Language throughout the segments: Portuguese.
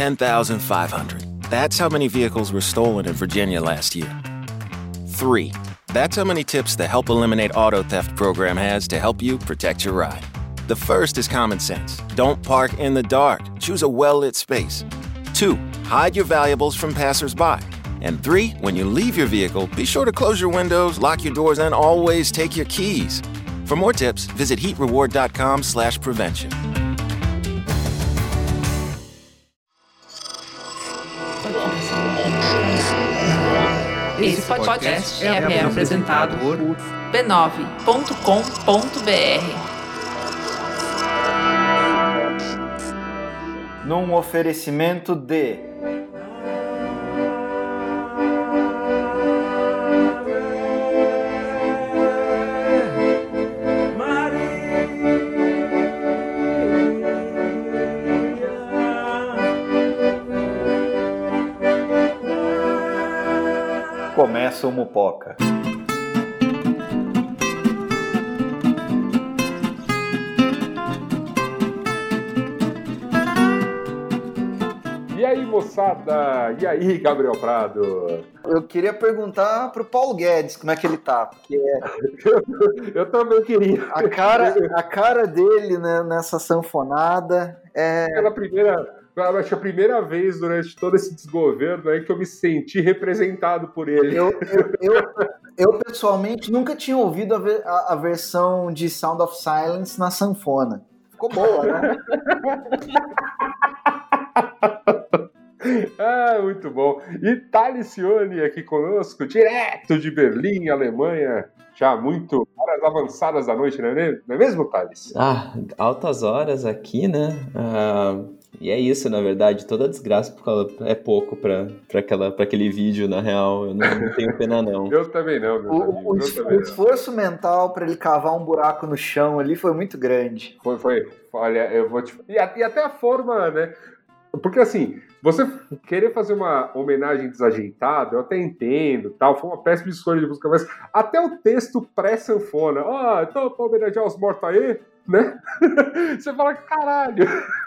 10,500. That's how many vehicles were stolen in Virginia last year. Three. That's how many tips the Help Eliminate Auto Theft program has to help you protect your ride. The first is common sense. Don't park in the dark. Choose a well lit space. Two, hide your valuables from passersby. And three, when you leave your vehicle, be sure to close your windows, lock your doors, and always take your keys. For more tips, visit heatreward.com Esse podcast é, é apresentado por b9.com.br. Num oferecimento de O Mupoca. E aí, moçada? E aí, Gabriel Prado? Eu queria perguntar pro Paulo Guedes como é que ele tá, porque Eu também queria. a cara, a cara dele né, nessa sanfonada é. Pela primeira, eu acho a primeira vez durante todo esse desgoverno aí que eu me senti representado por ele. Eu, eu, eu, eu, pessoalmente nunca tinha ouvido a, a- a versão de Sound of Silence na sanfona. Ficou boa, né? Ah, muito bom. E Talicione aqui conosco, direto de Berlim, Alemanha. Já muito horas avançadas da noite, não é mesmo, é Thales? Ah, altas horas aqui, né? Ah, e é isso, na verdade. Toda desgraça é pouco pra, pra, aquela, pra aquele vídeo, na real. Eu não, não tenho pena, não. Eu também não, meu O, o es- também o não. esforço mental para ele cavar um buraco no chão ali foi muito grande. Foi, foi. Olha, eu vou te. E, a- e até a forma, né? Porque assim, você querer fazer uma homenagem desajeitada, eu até entendo, tal, foi uma péssima escolha de música, mas até o texto pré-sanfona, ah, então pra homenagear os mortos aí, né? Você fala, caralho,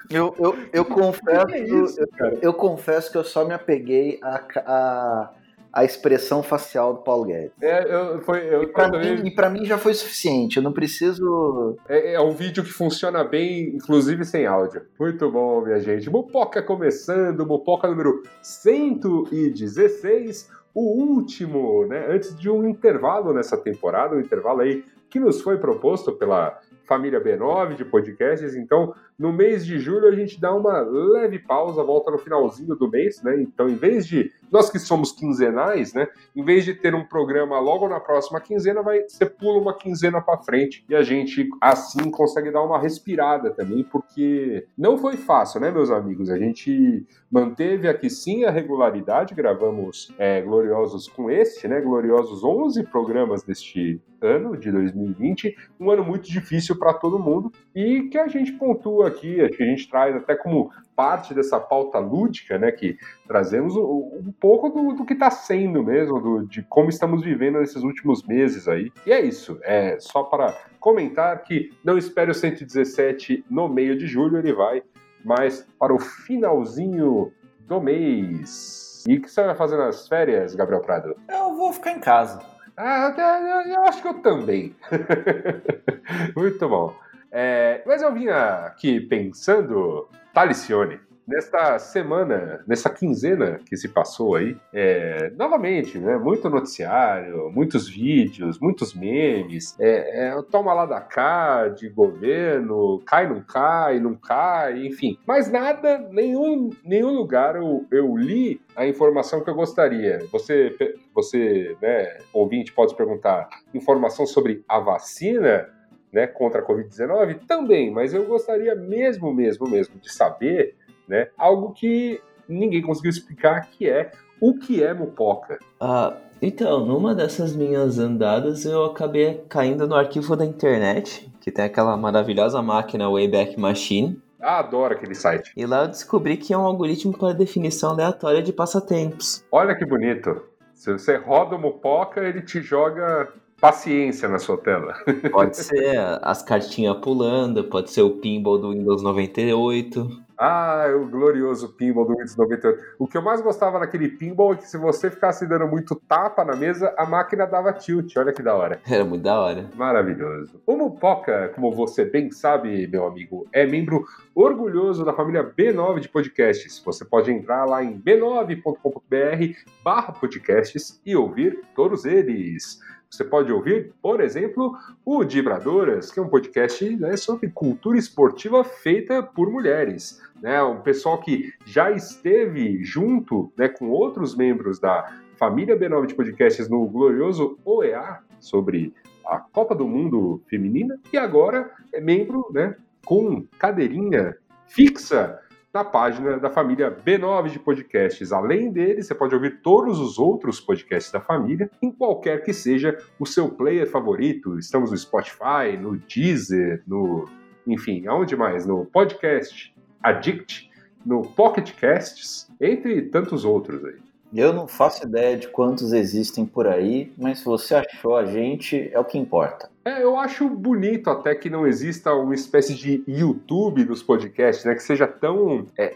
Eu, eu, eu confesso, que é isso, cara? eu confesso que eu só me apeguei à, ca- à, à expressão facial do Paulo Guedes. É, eu, foi, eu E pra, também- mim, e pra mim já foi suficiente. Eu não preciso. É, é um vídeo que funciona bem, inclusive sem áudio. Muito bom, minha gente. Mopoca começando, Mopoca número 116, o último, né? Antes de um intervalo nessa temporada, um intervalo aí que nos foi proposto pela família B9 de podcasts. Então, no mês de julho, a gente dá uma leve pausa, volta no finalzinho do mês, né? Então, em vez de. Nós que somos quinzenais, né? Em vez de ter um programa logo na próxima quinzena, vai, você pula uma quinzena para frente e a gente assim consegue dar uma respirada também, porque não foi fácil, né, meus amigos? A gente manteve aqui sim a regularidade, gravamos é, Gloriosos com este, né? Gloriosos 11 programas deste ano de 2020, um ano muito difícil para todo mundo e que a gente pontua aqui, acho que a gente traz até como parte dessa pauta lúdica, né, que trazemos um, um pouco do, do que está sendo mesmo, do- de como estamos vivendo nesses últimos meses aí. E é isso, é só para comentar que não espere o 117 no meio de julho, ele vai, mas para o finalzinho do mês. E o que você vai fazer nas férias, Gabriel Prado? Eu vou ficar em casa. Ah, eu, eu- eu acho que eu também. Muito bom. É, mas eu vinha aqui pensando, Talicione, nesta semana, nessa quinzena que se passou aí, é, novamente, né, muito noticiário, muitos vídeos, muitos memes, é, é, toma lá da cá, de governo, cai, não cai, não cai, enfim. Mas nada, nenhum, nenhum lugar eu, eu li a informação que eu gostaria. Você, você, né, ouvinte, pode perguntar informação sobre a vacina, né, contra a Covid-19? Também, mas eu gostaria mesmo, mesmo, mesmo de saber, né, algo que ninguém conseguiu explicar, que é o que é mupoca. Ah, então, numa dessas minhas andadas, eu acabei caindo no arquivo da internet, que tem aquela maravilhosa máquina Wayback Machine. Ah, adoro aquele site. E lá eu descobri que é um algoritmo para definição aleatória de passatempos. Olha que bonito. Se você roda o mupoca, ele te joga paciência na sua tela. Pode ser as cartinhas pulando, pode ser o pinball do Windows 98. Ah, o glorioso pinball do Windows 98. O que eu mais gostava naquele pinball é que se você ficasse dando muito tapa na mesa, a máquina dava tilt. Olha que da hora. Era muito da hora. Maravilhoso. O Mupoca, como você bem sabe, meu amigo, é membro orgulhoso da família B9 de podcasts. Você pode entrar lá em b9.com.br barra podcasts e ouvir todos eles. Você pode ouvir, por exemplo, o Dibradoras, que é um podcast né, sobre cultura esportiva feita por mulheres. Né, um pessoal que já esteve junto né, com outros membros da família B9 de podcasts no glorioso OEA sobre a Copa do Mundo Feminina e agora é membro né, com cadeirinha fixa na página da família B9 de podcasts. Além dele, você pode ouvir todos os outros podcasts da família, em qualquer que seja o seu player favorito. Estamos no Spotify, no Deezer, no. Enfim, aonde mais? No Podcast Addict, no Pocket Casts, entre tantos outros aí. Eu não faço ideia de quantos existem por aí, mas se você achou a gente, é o que importa. É, eu acho bonito até que não exista uma espécie de YouTube dos podcasts, né? Que seja tão é,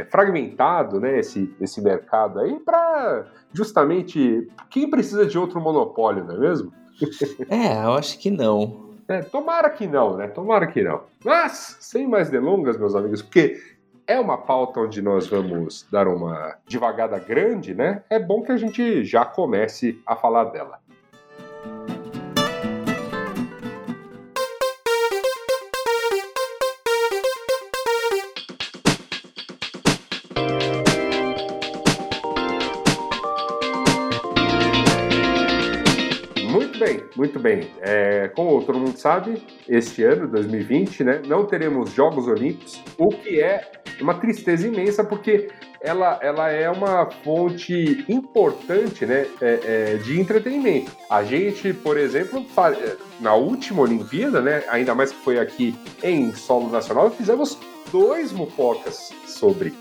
é, fragmentado, né? Esse, esse mercado aí, para justamente quem precisa de outro monopólio, não é mesmo? É, eu acho que não. É, tomara que não, né? Tomara que não. Mas, sem mais delongas, meus amigos, porque é uma pauta onde nós vamos dar uma devagada grande, né? É bom que a gente já comece a falar dela. Muito bem. É, como todo mundo sabe, este ano, 2020, né, não teremos Jogos Olímpicos, o que é uma tristeza imensa, porque ela, ela é uma fonte importante né, é, é, de entretenimento. A gente, por exemplo, na última Olimpíada, né, ainda mais que foi aqui em solo nacional, fizemos dois mufocas sobre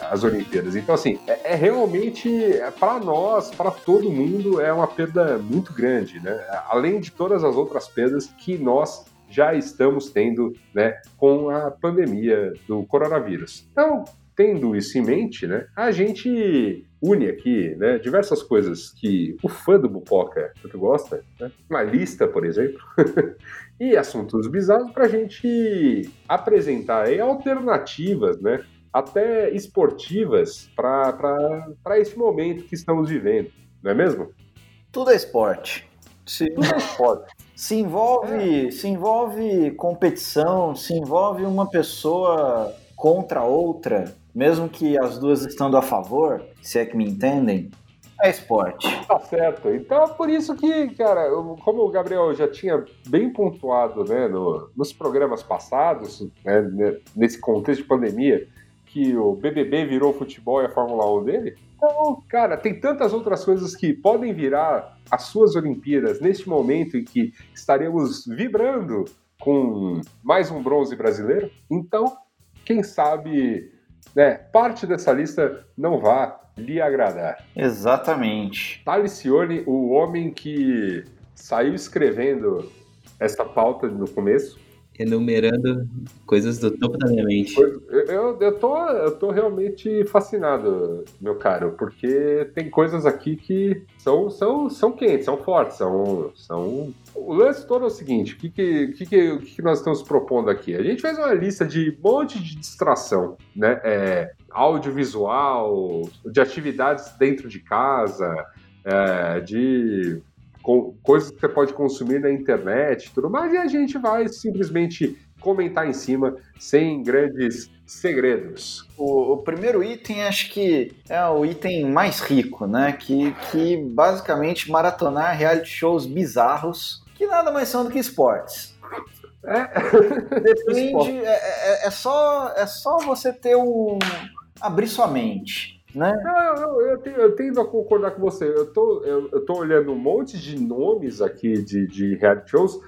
as Olimpíadas. Então, assim, é, é realmente, é, para nós, para todo mundo, é uma perda muito grande, né? Além de todas as outras perdas que nós já estamos tendo, né, com a pandemia do coronavírus. Então, tendo isso em mente, né, a gente une aqui né, diversas coisas que o fã do Bupoca tanto gosta, né, uma lista, por exemplo, e assuntos bizarros para a gente apresentar aí alternativas, né, até esportivas para esse momento que estamos vivendo, não é mesmo? Tudo é esporte. Sim. Tudo é esporte. Se envolve, é. se envolve competição, se envolve uma pessoa contra outra, mesmo que as duas estando a favor, se é que me entendem, é esporte. Tá certo. Então é por isso que, cara, eu, como o Gabriel já tinha bem pontuado né, no, nos programas passados, né, nesse contexto de pandemia, que o BBB virou o futebol e a Fórmula 1 dele, então, cara, tem tantas outras coisas que podem virar as suas Olimpíadas neste momento em que estaremos vibrando com mais um bronze brasileiro. Então, quem sabe, né, parte dessa lista não vá lhe agradar. Exatamente. Talicione, o homem que saiu escrevendo esta pauta no começo, enumerando coisas do topo da minha mente. Eu, eu, tô, eu tô realmente fascinado, meu caro, porque tem coisas aqui que são, são, são quentes, são fortes, são, são... O lance todo é o seguinte, o que, que, que, que, nós estamos propondo aqui? A gente fez uma lista de um monte de distração, né? É, audiovisual, de atividades dentro de casa, é, de com, coisas que você pode consumir na internet tudo mais, e a gente vai simplesmente comentar em cima, sem grandes segredos. O, o, primeiro item, acho que é o item mais rico, né? Que, que basicamente maratonar reality shows bizarros, que nada mais são do que esportes. É. Depende, é, é, é, só, é só você ter um. Abrir sua mente né? Não, não eu, tenho, eu tendo a concordar com você. Eu tô, eu, eu tô olhando um monte de nomes aqui de, de reality shows.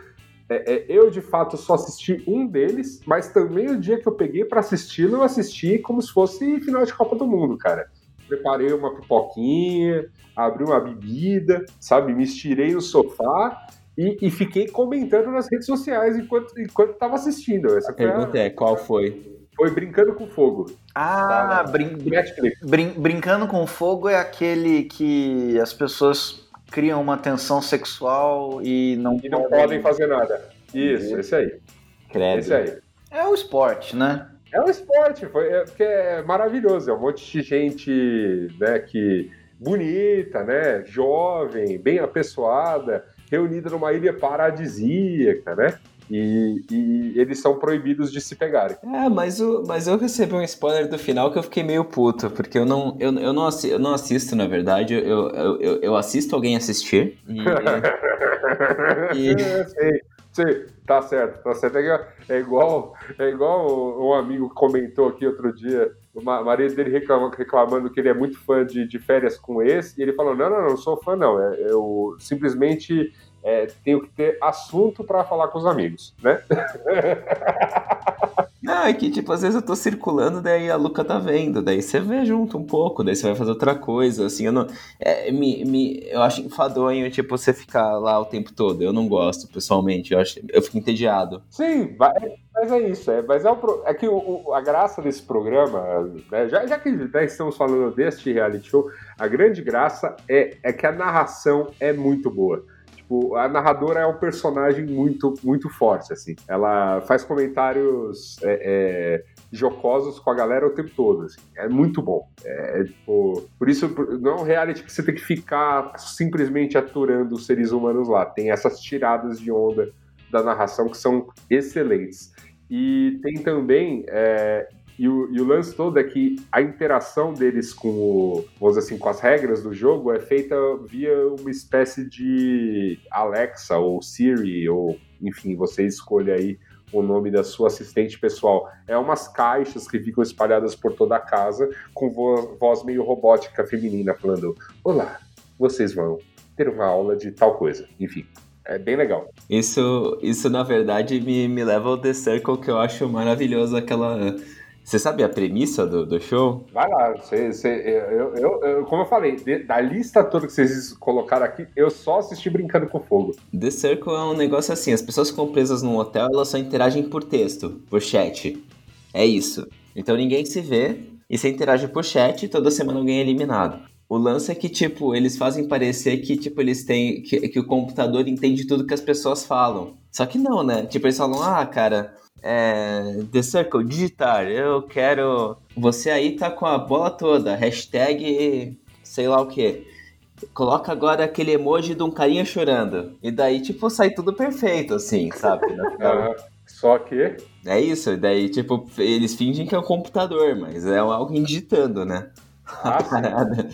É, é, eu, de fato, só assisti um deles, mas também o dia que eu peguei para assisti-lo, eu assisti como se fosse final de Copa do Mundo, cara. preparei uma pipoquinha, abri uma bebida, sabe? Me estirei no sofá e, e fiquei comentando nas redes sociais enquanto, enquanto tava assistindo. Essa a pergunta a... é, qual foi? Foi Brincando com Fogo. Ah, tá, brin brin Brincando com Fogo é aquele que as pessoas criam uma tensão sexual e não, e não podem... podem fazer nada. Isso, esse aí. Credo. Esse aí. É o esporte, né? É um esporte, foi, é, porque é maravilhoso. É um monte de gente né, que bonita, né, jovem, bem apessoada, reunida numa ilha paradisíaca, né? E, e, eles são proibidos de se pegarem. É, mas, o, mas eu recebi um spoiler do final que eu fiquei meio puto, porque eu não, eu, eu não, assisto, eu não assisto, na verdade, eu, eu, eu assisto alguém assistir. E, e... sei, sei, tá certo, tá certo. É igual, é igual um amigo comentou aqui outro dia, o marido dele reclamando, reclamando que ele é muito fã de, de férias com esse, e ele falou: não, não, não, não sou fã, não. É, eu simplesmente é, tenho que ter assunto para falar com os amigos, né? Não, é que, tipo, às vezes eu tô circulando, daí a Luca tá vendo, daí você vê junto um pouco, daí você vai fazer outra coisa, assim, eu não... É, me, me, eu acho enfadonho, tipo, você ficar lá o tempo todo, eu não gosto, pessoalmente, eu, acho, eu fico entediado. Sim, mas é isso, é, mas é, o, é que o, a graça desse programa, né, já, já que né, estamos falando deste reality show, a grande graça é, é que a narração é muito boa. Tipo, a narradora é um personagem muito, muito forte, assim. Ela faz comentários é, é, jocosos com a galera o tempo todo, assim. É muito bom. É, tipo, por isso, não é um reality que você tem que ficar simplesmente aturando os seres humanos lá. Tem essas tiradas de onda da narração que são excelentes. E tem também é, e o, e o, lance todo é que a interação deles com o, vamos assim, com as regras do jogo é feita via uma espécie de Alexa ou Siri, ou enfim, você escolhe aí o nome da sua assistente pessoal. É umas caixas que ficam espalhadas por toda a casa, com voz, voz meio robótica feminina, falando: Olá, vocês vão ter uma aula de tal coisa. Enfim, é bem legal. Isso, isso na verdade, me, me leva ao The Circle, que eu acho maravilhoso aquela você sabe a premissa do, do show? Vai lá, você, você, eu, eu, eu, como eu falei, da lista toda que vocês colocaram aqui, eu só assisti Brincando com Fogo. The Circle é um negócio assim, as pessoas ficam presas num hotel, elas só interagem por texto, por chat. É isso. Então ninguém se vê, e você interage por chat e toda semana alguém é eliminado. O lance é que, tipo, eles fazem parecer que, tipo, eles têm. Que, que o computador entende tudo que as pessoas falam. Só que não, né? Tipo, eles falam, ah, cara, é, The Circle, digitar, eu quero. Você aí tá com a bola toda, hashtag sei lá o que. Coloca agora aquele emoji de um carinha chorando. E daí, tipo, sai tudo perfeito, assim, sabe? só que. É isso, e daí, tipo, eles fingem que é um computador, mas é alguém digitando, né? Ah, parada.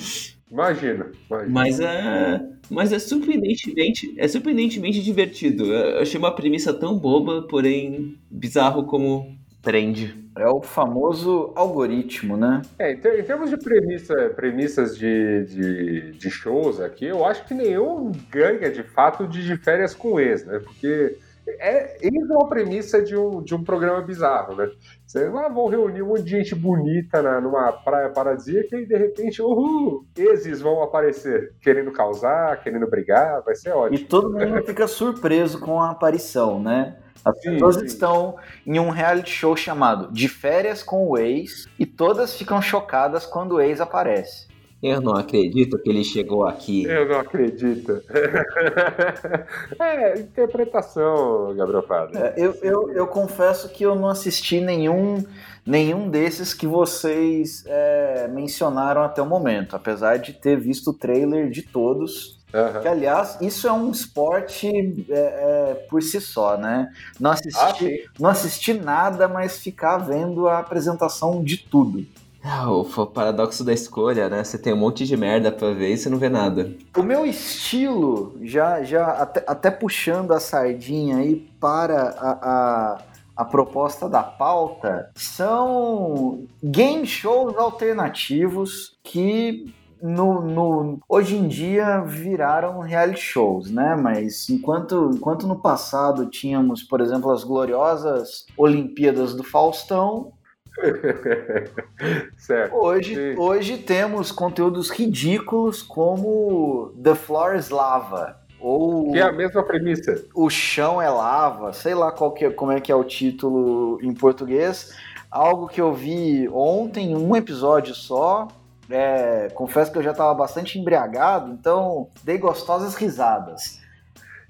Imagina, imagina. Mas é, mas é surpreendentemente, é surpreendentemente divertido. Eu achei uma premissa tão boba, porém bizarro como prende. É o famoso algoritmo, né? É, em termos de premissa, premissas de, de, de shows aqui, eu acho que nenhum ganha de fato de, férias com ex, né? Porque é, isso é uma premissa de um, de um programa bizarro, né? Você ah, vão reunir um monte de gente bonita na, numa praia paradisíaca e de repente, uhul, exes vão aparecer, querendo causar, querendo brigar, vai ser ótimo. E todo mundo fica surpreso com a aparição, né? As sim, pessoas sim. estão em um reality show chamado De Férias com o Ex e todas ficam chocadas quando o ex aparece. Eu não acredito que ele chegou aqui. Eu não acredito. é, interpretação, Gabriel Prado. É, eu, eu, eu confesso que eu não assisti nenhum, nenhum desses que vocês é, mencionaram até o momento, apesar de ter visto o trailer de todos. Uhum. Que, aliás, isso é um esporte é, é, por si só, né? Não assisti, ah, não assisti nada, mas ficar vendo a apresentação de tudo. Ah, o paradoxo da escolha, né? Você tem um monte de merda pra ver e você não vê nada. O meu estilo, já, já até, até puxando a sardinha aí para a, a, a proposta da pauta, são game shows alternativos que no, no, hoje em dia viraram reality shows, né? Mas enquanto, enquanto no passado tínhamos, por exemplo, as gloriosas Olimpíadas do Faustão, certo. Hoje, hoje temos conteúdos ridículos como The Floor is Lava. Ou que é a mesma premissa. O chão é lava, sei lá qual que, é, como é que é o título em português. Algo que eu vi ontem, um episódio só. É, confesso que eu já estava bastante embriagado, então dei gostosas risadas.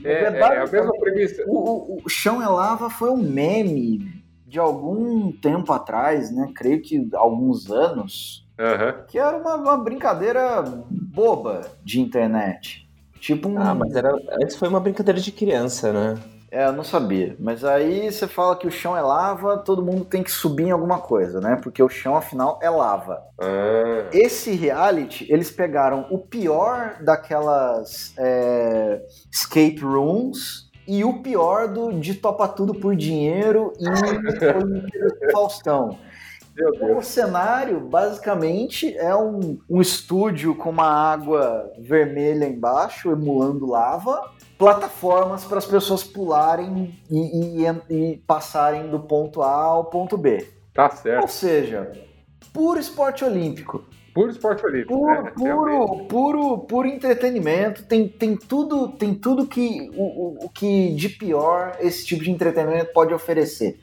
É, é, é a mesma premissa. O, o, o chão é lava foi um meme de algum tempo atrás, né? Creio que alguns anos, uhum. que era uma, uma, brincadeira boba de internet. Tipo um... Ah, mas era, antes foi uma brincadeira de criança, né? É, eu não sabia. Mas aí você fala que o chão é lava, todo mundo tem que subir em alguma coisa, né? Porque o chão, afinal, é lava. Ah. Esse reality, eles pegaram o pior daquelas é, escape rooms e o pior do, de topa tudo por dinheiro e Faustão. O cenário, basicamente, é um, um estúdio com uma água vermelha embaixo, emulando lava, plataformas para as pessoas pularem e, e, e, passarem do ponto A ao ponto B. Tá certo. Ou seja, puro esporte olímpico. Puro esporte olímpico. Puro, né? puro, puro, puro, entretenimento. Tem, tem tudo, tem tudo que o, o, que de pior esse tipo de entretenimento pode oferecer.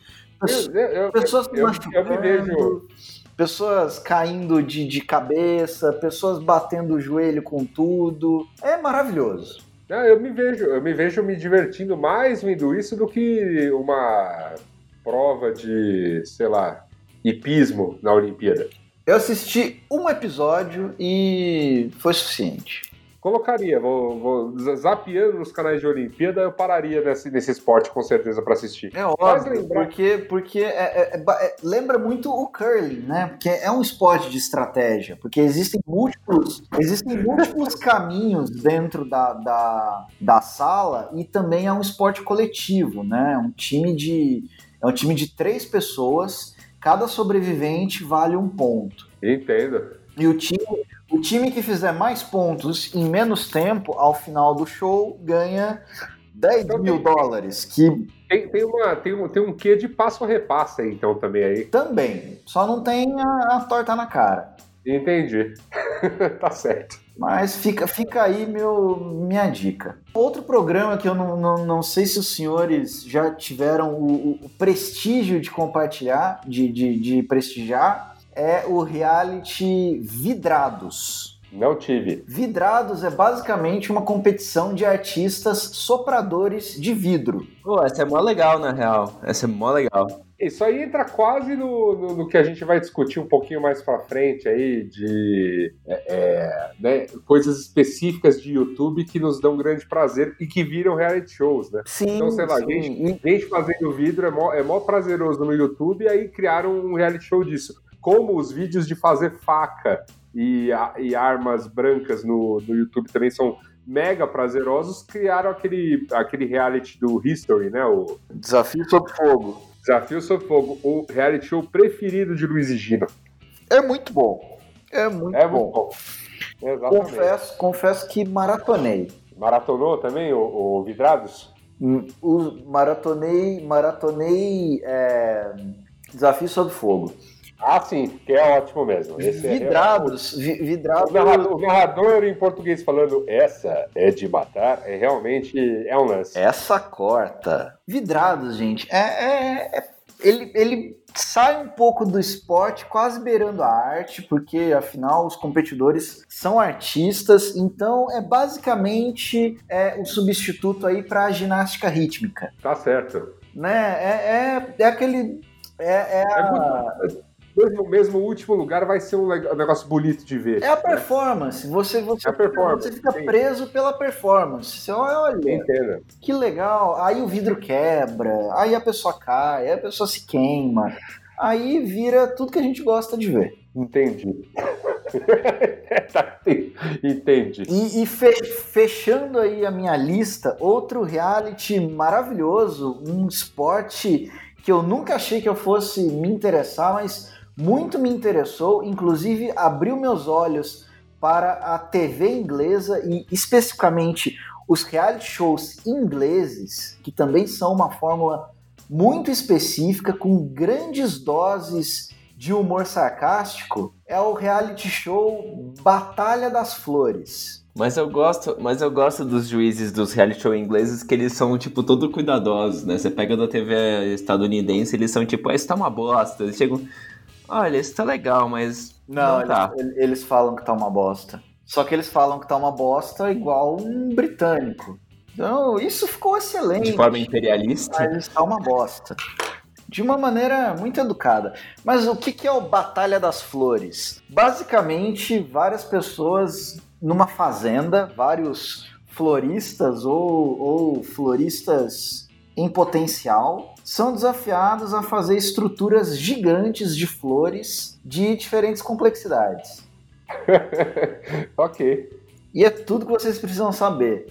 Eu, eu, pessoas eu, eu, me vejo. Pessoas caindo de, de cabeça, pessoas batendo o joelho com tudo. É maravilhoso. eu me vejo, eu me vejo me divertindo mais vendo isso do que uma prova de, sei lá, hipismo na Olimpíada. Eu assisti um episódio e foi suficiente. Colocaria, vou, vou zapeando nos canais de Olimpíada, eu pararia nesse, nesse esporte com certeza para assistir. É óbvio, porque, porque é, é, é, lembra muito o curling, né? Porque é um esporte de estratégia, porque existem múltiplos, existem múltiplos caminhos dentro da, da, da sala e também é um esporte coletivo, né? Um time de, é um time de três pessoas cada sobrevivente vale um ponto. Entendo. E o time, o time que fizer mais pontos em menos tempo, ao final do show, ganha 10 então, mil tem, dólares. Que... Tem, tem, uma, tem, um, tem um quê de passo a repasse, então, também aí. Também. Só não tem a, a torta na cara. Entendi. tá certo. Mas fica, fica aí meu, minha dica. Outro programa que eu não, não, não sei se os senhores já tiveram o, o prestígio de compartilhar, de, de, de prestigiar, é o reality Vidrados. Não tive. Vidrados é basicamente uma competição de artistas sopradores de vidro. Pô, essa é mó legal, na real. Essa é mó legal. Isso aí entra quase no, no, no, que a gente vai discutir um pouquinho mais pra frente aí, de é, é, né, coisas específicas de YouTube que nos dão grande prazer e que viram reality shows, né? Sim, então, sei lá, gente, gente, fazendo vidro é mó, é mó prazeroso no YouTube e aí criaram um reality show disso. Como os vídeos de fazer faca e, e armas brancas no, no YouTube também são mega prazerosos, criaram aquele, aquele reality do History, né? O Desafio sob Fogo. Desafio sob Fogo, o reality show preferido de Luiz e Gino. É muito bom. É muito é bom. bom. Confesso, confesso que maratonei. Maratonou também, o, o Vidrados? Hum, o, maratonei, maratonei é, Desafio sob Fogo. Ah, sim, que é ótimo mesmo. Esse é vidrados, é, vidrados. O narrador, o narrador, em português falando essa é de matar, é realmente é um lance. Essa corta. Vidrados, gente, é, é, é ele, ele sai um pouco do esporte, quase beirando a arte, porque afinal os competidores são artistas, então é basicamente é, um substituto aí para ginástica rítmica. Tá certo. Né? É, é, é aquele. É, é, é a mesmo, mesmo último lugar vai ser um negócio bonito de ver. É a performance. Você, você, é performance, você fica sim. preso pela performance. Você olha, olha Entendo. que legal. Aí o vidro quebra, aí a pessoa cai, aí a pessoa se queima. Aí vira tudo que a gente gosta de ver. Entendi. Tá, entendi. E, e fechando aí a minha lista, outro reality maravilhoso, um esporte que eu nunca achei que eu fosse me interessar, mas muito me interessou, inclusive abriu meus olhos para a TV inglesa e especificamente os reality shows ingleses, que também são uma fórmula muito específica, com grandes doses de humor sarcástico é o reality show Batalha das Flores. Mas eu gosto, mas eu gosto dos juízes dos reality show ingleses que eles são tipo todo cuidadosos, né? Você pega da TV estadunidense, eles são tipo, ah, isso tá uma bosta. Eles chegam, olha, isso tá legal, mas não, não tá. Eles, eles falam que tá uma bosta. Só que eles falam que tá uma bosta igual um britânico. Então, isso ficou excelente. De forma imperialista. Mas está uma bosta. De uma maneira muito educada. Mas o que, que é o Batalha das Flores? Basicamente, várias pessoas numa fazenda, vários floristas ou, ou floristas em potencial são desafiados a fazer estruturas gigantes de flores de diferentes complexidades. ok. E é tudo que vocês precisam saber.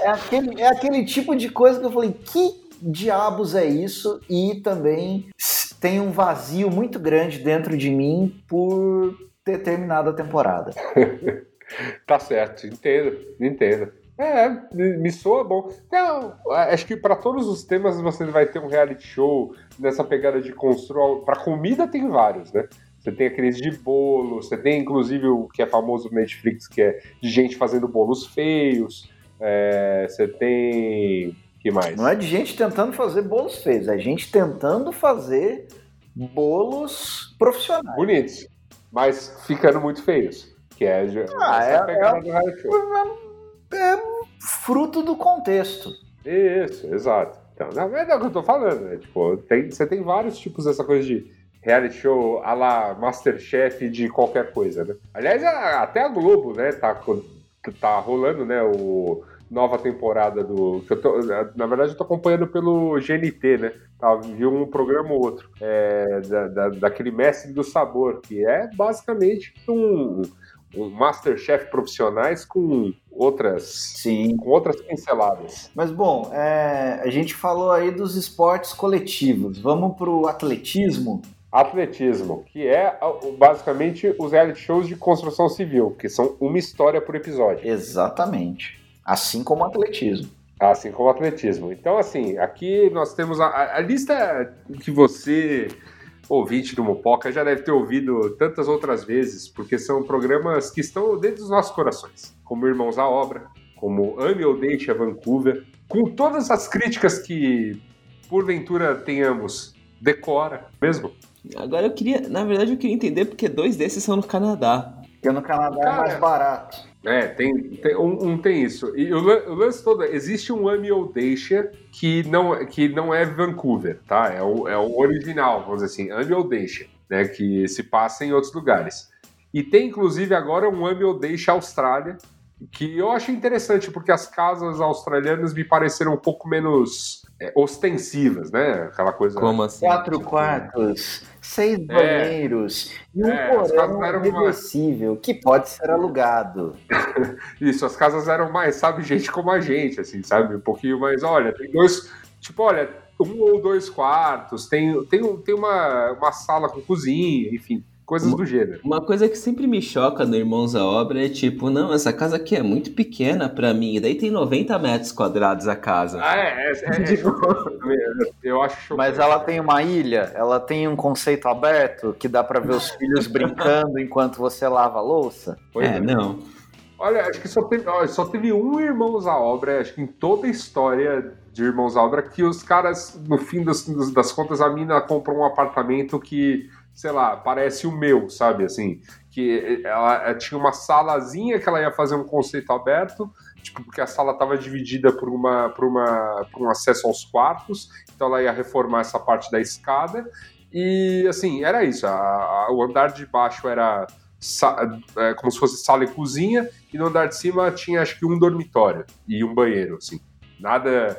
É aquele, é aquele tipo de coisa que eu falei, que diabos é isso? E também tem um vazio muito grande dentro de mim por ter terminado a temporada. tá certo, entendo, entendo. É, me soa bom. Então, acho que para todos os temas você vai ter um reality show nessa pegada de construir. Para comida tem vários, né? Você tem aqueles de bolo, você tem inclusive o que é famoso no Netflix, que é de gente fazendo bolos feios. É, você tem. que mais? Não é de gente tentando fazer bolos feios, é gente tentando fazer bolos profissionais. Bonitos, mas ficando muito feios. Que é, ah, é, é, é, é fruto do contexto. Isso, exato. Então, na verdade é o que eu tô falando, né? Tipo, tem, você tem vários tipos dessa coisa de reality show a la Masterchef de qualquer coisa, né? Aliás, até a Globo, né, tá, tá rolando, né, o nova temporada do. Tô, na verdade, eu tô acompanhando pelo GNT, né? Tá, vi um programa ou outro. É, da, da, daquele Mestre do Sabor, que é basicamente um, um Masterchef profissionais com outras Sim. com outras pinceladas. Mas bom, é, a gente falou aí dos esportes coletivos. Vamos pro atletismo. Atletismo, que é basicamente os reality shows de construção civil, que são uma história por episódio. Exatamente. Assim como o atletismo. Assim como o atletismo. Então, assim, aqui nós temos a, a lista que você, ouvinte do Mopoca, já deve ter ouvido tantas outras vezes, porque são programas que estão dentro dos nossos corações, como Irmãos à Obra, como Ame ou Deixe a Vancouver, com todas as críticas que porventura tenhamos, decora mesmo. Agora eu queria, na verdade, eu queria entender porque dois desses são no Canadá. Porque no Canadá Cara, é mais barato. É, tem, tem um, um, tem isso. E o, o, lance todo, existe um Ame ou Deixa que não, que não é Vancouver, tá? É o, é o original, vamos dizer assim, ou Deixa, né? Que se passa em outros lugares. E tem, inclusive, agora um Ame ou Deixa Austrália, que eu acho interessante, porque as casas australianas me pareceram um pouco menos é, ostensivas, né? Aquela coisa. Como assim? Quatro tipo, quartos, seis é, banheiros e um é, porão reversível que pode ser alugado. Isso, as casas eram mais, sabe, gente como a gente, assim, sabe? Um pouquinho mais, olha, tem dois. Tipo, olha, um ou dois quartos, tem, tem, tem uma, uma sala com cozinha, enfim coisas uma, do gênero. Uma coisa que sempre me choca no Irmãos à Obra é tipo, não, essa casa aqui é muito pequena para mim, e daí tem 90 metros quadrados a casa. Ah, é, é, é, é eu acho chocante. Mas ela tem uma ilha, ela tem um conceito aberto que dá para ver os filhos brincando enquanto você lava a louça? Pois é, é, não. Olha, acho que só teve, só teve um Irmãos à Obra, acho que em toda a história de Irmãos à Obra, que os caras, no fim das, das contas, a mina comprou um apartamento que sei lá, parece o meu, sabe? Assim, que ela tinha uma salazinha que ela ia fazer um conceito aberto, tipo, porque a sala estava dividida por, uma, por, uma, por um acesso aos quartos, então ela ia reformar essa parte da escada. E, assim, era isso. A, a, o andar de baixo era é, como se fosse sala e cozinha, e no andar de cima tinha, acho que, um dormitório e um banheiro, assim. Nada,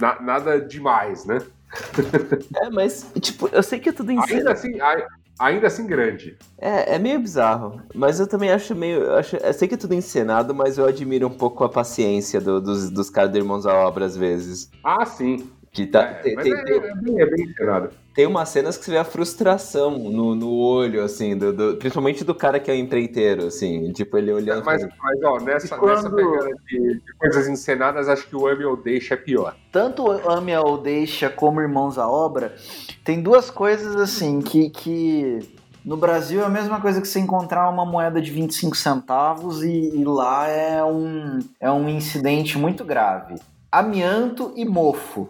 na, nada demais, né? é, mas, tipo, eu sei que é tudo em Ainda assim, ainda assim grande. É, é meio bizarro. Mas eu também acho meio. Eu, acho, eu sei que é tudo encenado, mas eu admiro um pouco a paciência do, dos, dos caras do Irmãos à Obra às vezes. Ah, sim. Que tá, É, tem, tem, é, tem- é bem, é bem encenado. tem umas cenas que você vê a frustração no, no olho, assim, do, do- principalmente do cara que é empreiteiro, assim, tipo, ele olhando. Mas, mas ó, nessa, quando- nessa pegada de, de coisas encenadas, acho que o Ame ou Deixa é pior. tanto Ame ou Deixa como Irmãos à Obra, tem duas coisas assim que, que no Brasil é a mesma coisa que você encontrar uma moeda de 25 centavos e, e lá é um, é um incidente muito grave. Amianto e mofo.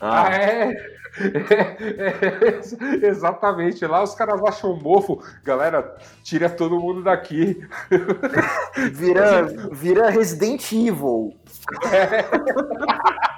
Ah, Ah, é? É, Exatamente. Lá os caras acham mofo. Galera, tira todo mundo daqui. Vira, vira Resident Evil.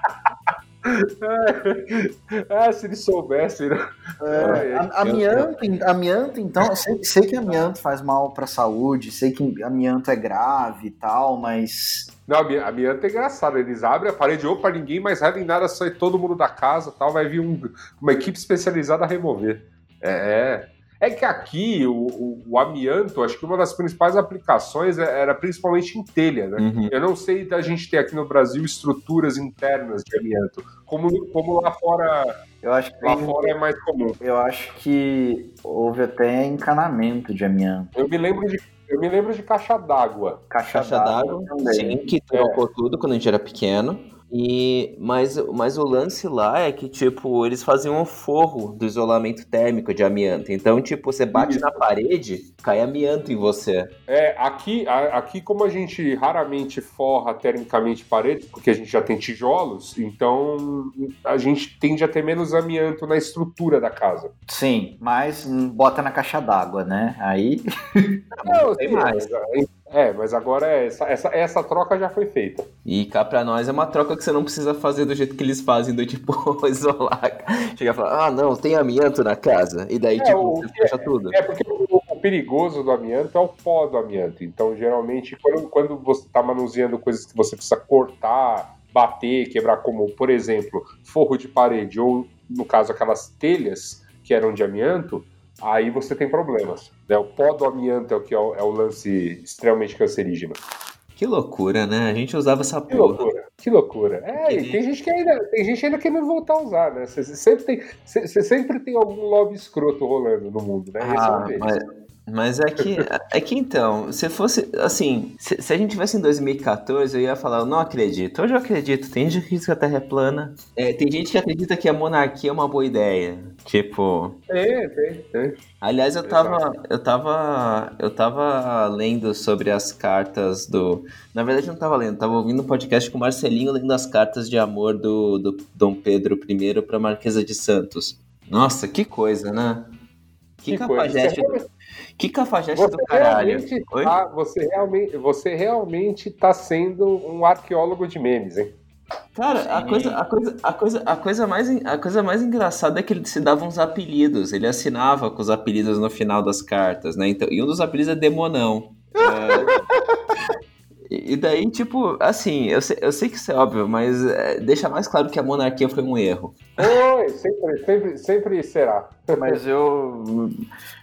Ah, se eles soubessem, né? Ai, ai, A- Amianto, amianto, então, sei, sei que amianto faz mal pra saúde, sei que amianto é grave e tal, mas Não, a a minha é engraçada. Eles abrem a parede, opa, ninguém mais reza em nada, sai todo mundo da casa tal. Vai vir um- uma equipe especializada a remover. É. é. É que aqui o, o- o amianto, acho que uma das principais aplicações é- era principalmente em telha, né? uhum. Eu não sei da gente ter aqui no Brasil estruturas internas de amianto. Como, como lá fora, eu acho que lá tem- fora é mais comum. eu acho que houve até encanamento de amianto. Eu me lembro de, eu me lembro de caixa d'água. Caixa, Caixa d'água, também. sim, que trocou tudo quando a gente era pequeno. E, mas, mas o lance lá é que, tipo, eles faziam um forro do isolamento térmico de amianto. Então, tipo, você bate Isso. na parede, cai amianto em você. É, aqui, a- aqui como a gente raramente forra termicamente paredes, porque a gente já tem tijolos, então a gente tende a ter menos amianto na estrutura da casa. Sim, mas bota na caixa d'água, né? Aí Não, tem sim, mais. É, mas agora é essa, essa, essa troca já foi feita. E cá pra nós é uma troca que você não precisa fazer do jeito que eles fazem, do tipo, isolar. Chega e falar, ah, não, tem amianto na casa. E daí, É, tipo, você fecha tudo. É porque o, o perigoso do amianto é o pó do amianto. Então, geralmente, quando, quando você está manuseando coisas que você precisa cortar, bater, quebrar, como, por exemplo, forro de parede, ou, no caso, aquelas telhas que eram de amianto, aí você tem problemas. né? O pó do amianto é o que é o, é o lance extremamente cancerígeno. Que loucura, né? A gente usava essa Que porra. loucura, que loucura. É, e tem gente que ainda, tem gente ainda querendo voltar a usar, né? Você sempre tem, sempre tem algum lobby escroto rolando no mundo, né? Esse é um Ah, deles. mas, mas é que, é que então, se fosse, assim, se, se a gente tivesse em 2014, eu ia falar, eu não acredito. Hoje eu acredito, tem gente que acredita que a Terra é plana. É, tem gente que acredita que a monarquia é uma boa ideia. Tipo, Tem, tem, tem. aliás, eu tava, eu tava, eu tava lendo sobre as cartas do... Na verdade, eu não tava lendo, tava ouvindo um podcast com o Marcelinho lendo as cartas de amor do, do Dom Pedro I pra Marquesa de Santos. Nossa, que coisa, né? Que, Que coisa. Que cafajeste Você do caralho. tá, você, realmente, você realmente tá sendo um arqueólogo de memes, hein? Cara, a coisa, a, coisa, a, coisa, a, coisa mais, a coisa mais engraçada é que ele se dava uns apelidos. Ele assinava com os apelidos no final das cartas, né? Então, e um dos apelidos é Demonão. É, e e daí, tipo, assim, eu sei, eu sei que isso é óbvio, mas é, deixa mais claro que a monarquia foi um erro. Oi, sempre, sempre, sempre será. Mas eu.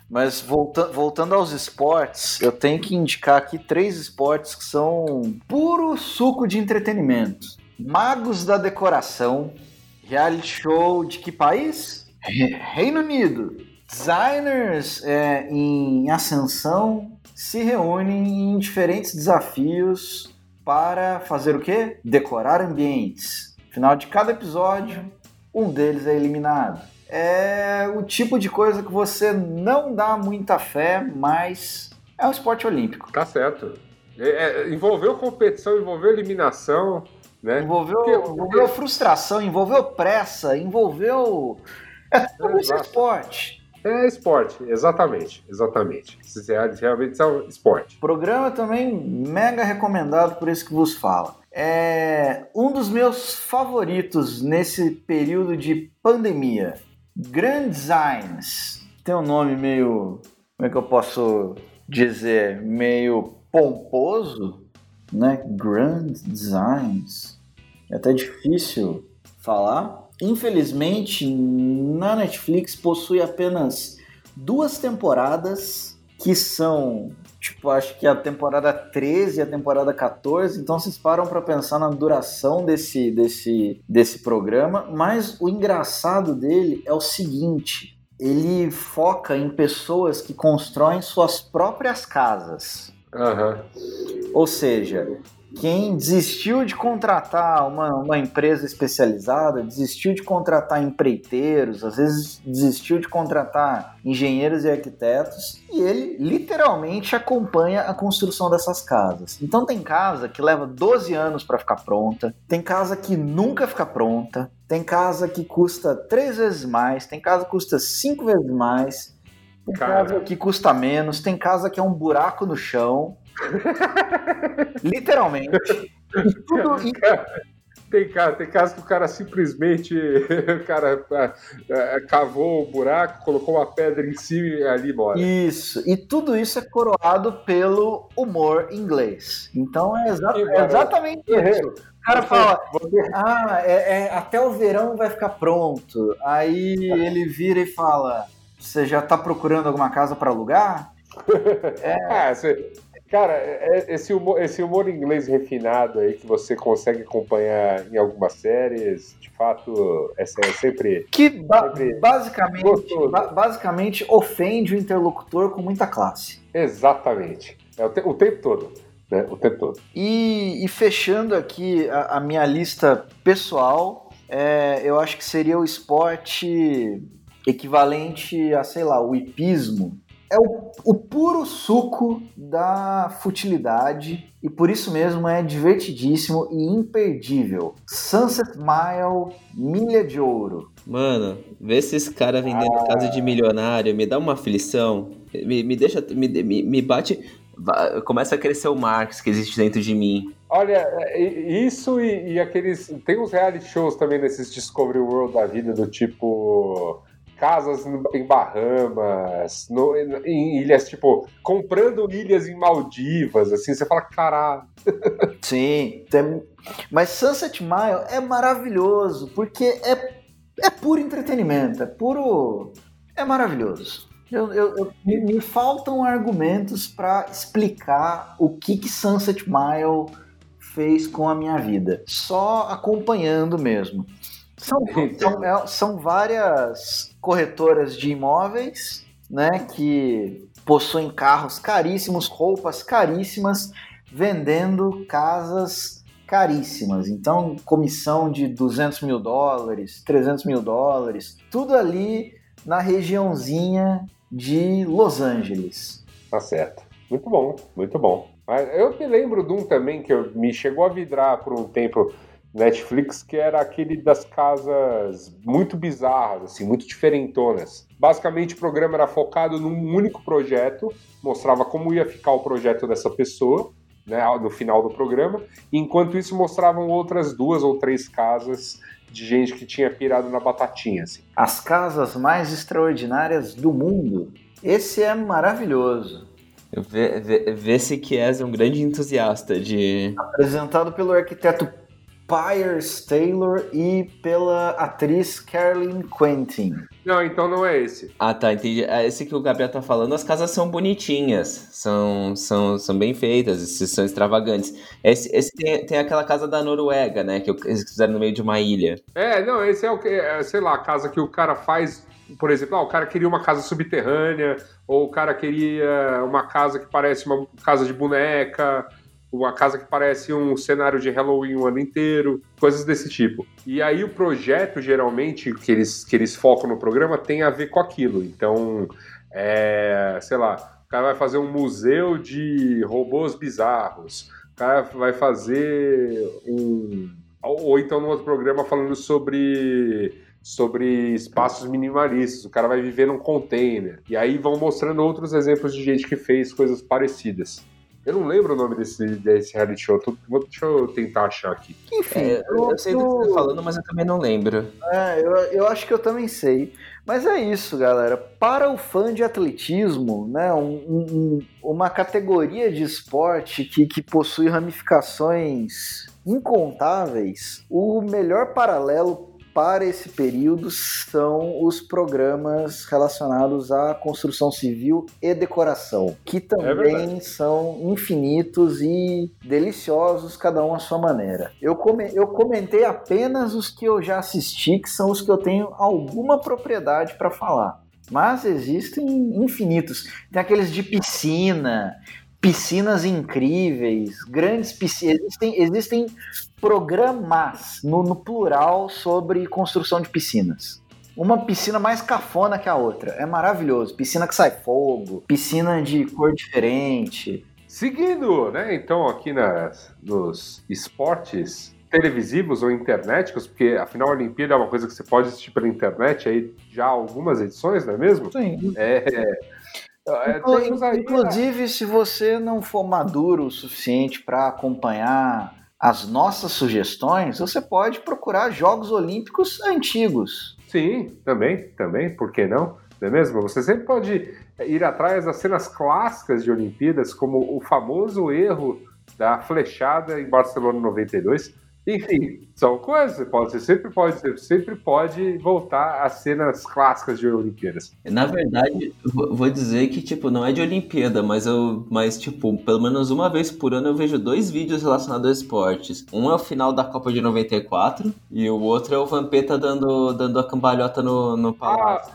Mas volta, voltando aos esportes, eu tenho que indicar aqui três esportes que são puro suco de entretenimento: Magos da Decoração, reality show de que país? Re- Reino Unido. Designers é, em ascensão se reúnem em diferentes desafios para fazer o quê? Decorar ambientes. No final de cada episódio, um deles é eliminado é o tipo de coisa que você não dá muita fé, mas é um esporte olímpico. Tá certo. É, é, envolveu competição, envolveu eliminação, né? Envolveu, Porque- envolveu frustração, envolveu pressa, envolveu. É tudo isso é esporte. É esporte, exatamente, exatamente. Isso é- Realmente é um esporte. Programa também mega recomendado por isso que vos fala. É um dos meus favoritos nesse período de pandemia. Grand Designs. Tem um nome meio. Como é que eu posso dizer? Meio pomposo, né? Grand Designs. É até difícil falar. Infelizmente, na Netflix possui apenas duas temporadas que são tipo, acho que a temporada 13 e a temporada 14, então vocês param para pensar na duração desse, desse, desse programa, mas o engraçado dele é o seguinte, ele foca em pessoas que constroem suas próprias casas. Aham. Ou seja, quem desistiu de contratar uma, uma empresa especializada, desistiu de contratar empreiteiros, às vezes desistiu de contratar engenheiros e arquitetos, e ele literalmente acompanha a construção dessas casas. Então tem casa que leva 12 anos para ficar pronta, tem casa que nunca fica pronta, tem casa que custa três vezes mais, tem casa que custa cinco vezes mais, tem Cara. casa que custa menos, tem casa que é um buraco no chão. Literalmente. Tudo, e Tem, cara, tem casos que o cara simplesmente o cara ah, ah, cavou o buraco, colocou uma pedra em cima e ali mora. Isso, e tudo isso é coroado pelo humor inglês. Então é, é exatamente isso. O cara fala, ah, é, é, até o verão vai ficar pronto. Aí ele vira e fala, você já tá procurando alguma casa para alugar? Ah, você- cara, é- é- esse humor, esse humor inglês refinado aí que você consegue acompanhar em algumas séries, de fato, é se- sempre. Que ba- Sempre basicamente, ba- basicamente ofende o interlocutor com muita classe. Exatamente. É o, te- o tempo todo. Né? O tempo todo. E, e fechando aqui a, a minha lista pessoal, é, eu acho que seria o esporte equivalente a, sei lá, o hipismo. É o, o puro suco da futilidade e por isso mesmo é divertidíssimo e imperdível. Sunset Mile, Milha de Ouro. Mano, ver esses caras vendendo Ah. casa de milionário me dá uma aflição. Me, me deixa. Me, me, me bate. Começa a crescer o Marx que existe dentro de mim. Olha, é, isso e, e aqueles. Tem uns reality shows também nesses Discovery World da vida, do tipo. Casas em Bahamas, no- em ilhas, tipo, comprando ilhas em Maldivas, assim, você fala, caralho. Sim, tem- mas Sunset Mile é maravilhoso porque é, é puro entretenimento, é puro. É maravilhoso. Eu, eu- eu- me, me faltam argumentos para explicar o que, que Sunset Mile fez com a minha vida. Só acompanhando mesmo. São, são, é- são várias corretoras de imóveis, né, que possuem carros caríssimos, roupas caríssimas, vendendo casas caríssimas. Então, comissão de 200 mil dólares, 300 mil dólares, tudo ali na regiãozinha de Los Angeles. Tá certo. Muito bom, muito bom. Mas eu me lembro de um também que me chegou a vidrar por um tempo Netflix, que era aquele das casas muito bizarras, assim, muito diferentonas. Basicamente, o programa era focado num único projeto, mostrava como ia ficar o projeto dessa pessoa, né, no final do programa. Enquanto isso, mostravam outras duas ou três casas de gente que tinha pirado na batatinha, assim. As casas mais extraordinárias do mundo. Esse é maravilhoso. Vê, vê, vê-se que és um grande entusiasta de. Apresentado pelo arquiteto Piers Taylor e pela atriz Carolyn Quentin. Não, então não é esse. Ah, tá, entendi. Ah, Esse que o Gabriel tá falando, as casas são bonitinhas, são, são, são bem feitas, esses são extravagantes. Esse, esse tem, tem aquela casa da Noruega, né, que eles fizeram no meio de uma ilha. É, não, esse é o que, é, sei lá, a casa que o cara faz, por exemplo, ah, o cara queria uma casa subterrânea, ou o cara queria uma casa que parece uma casa de boneca, uma casa que parece um cenário de Halloween o ano inteiro, coisas desse tipo. E aí o projeto, geralmente, que eles, que eles focam no programa, tem a ver com aquilo. Então, é, sei lá, o cara vai fazer um museu de robôs bizarros, o cara vai fazer um ou então num outro programa falando sobre sobre espaços minimalistas. O cara vai viver num container. E aí vão mostrando outros exemplos de gente que fez coisas parecidas. Eu não lembro o nome desse, desse reality show. Tô- vou- deixa eu tentar achar aqui. Enfim, É, eu, eu sei do que você tá falando, mas eu também não lembro. É, eu, eu acho que eu também sei. Mas é isso, galera. Para o fã de atletismo, né, um- um- uma categoria de esporte que, que possui ramificações incontáveis, o melhor paralelo para esse período são os programas relacionados à construção civil e decoração, que É também são infinitos e deliciosos, cada um à sua maneira. Eu, come- eu comentei apenas os que eu já assisti, que são os que eu tenho alguma propriedade para falar. Mas existem infinitos. Tem aqueles de piscina, piscinas incríveis, grandes piscinas. Existem, existem programas, no, no plural, sobre construção de piscinas. Uma piscina mais cafona que a outra. É maravilhoso. Piscina que sai fogo, piscina de cor diferente. Seguindo, né, então, aqui nas, nos esportes televisivos ou internéticos, porque afinal a Olimpíada é uma coisa que você pode assistir pela internet aí já há algumas edições, não é mesmo? Sim. É. é, aí, Inclusive, se você não for maduro o suficiente para acompanhar as nossas sugestões, você pode procurar Jogos Olímpicos antigos. Sim, também, também, por que não? Não é mesmo? Você sempre pode ir atrás das cenas clássicas de Olimpíadas, como o famoso erro da flechada em Barcelona 92. Enfim, são coisas, pode, você sempre pode, você sempre pode voltar às cenas clássicas de Olimpíadas. Na verdade, vou dizer que, tipo, não é de Olimpíada, mas eu. Mas, tipo, pelo menos uma vez por ano eu vejo dois vídeos relacionados a esportes. Um é o final da Copa de 94 e o outro é o Vampeta dando, dando a cambalhota no, no palácio.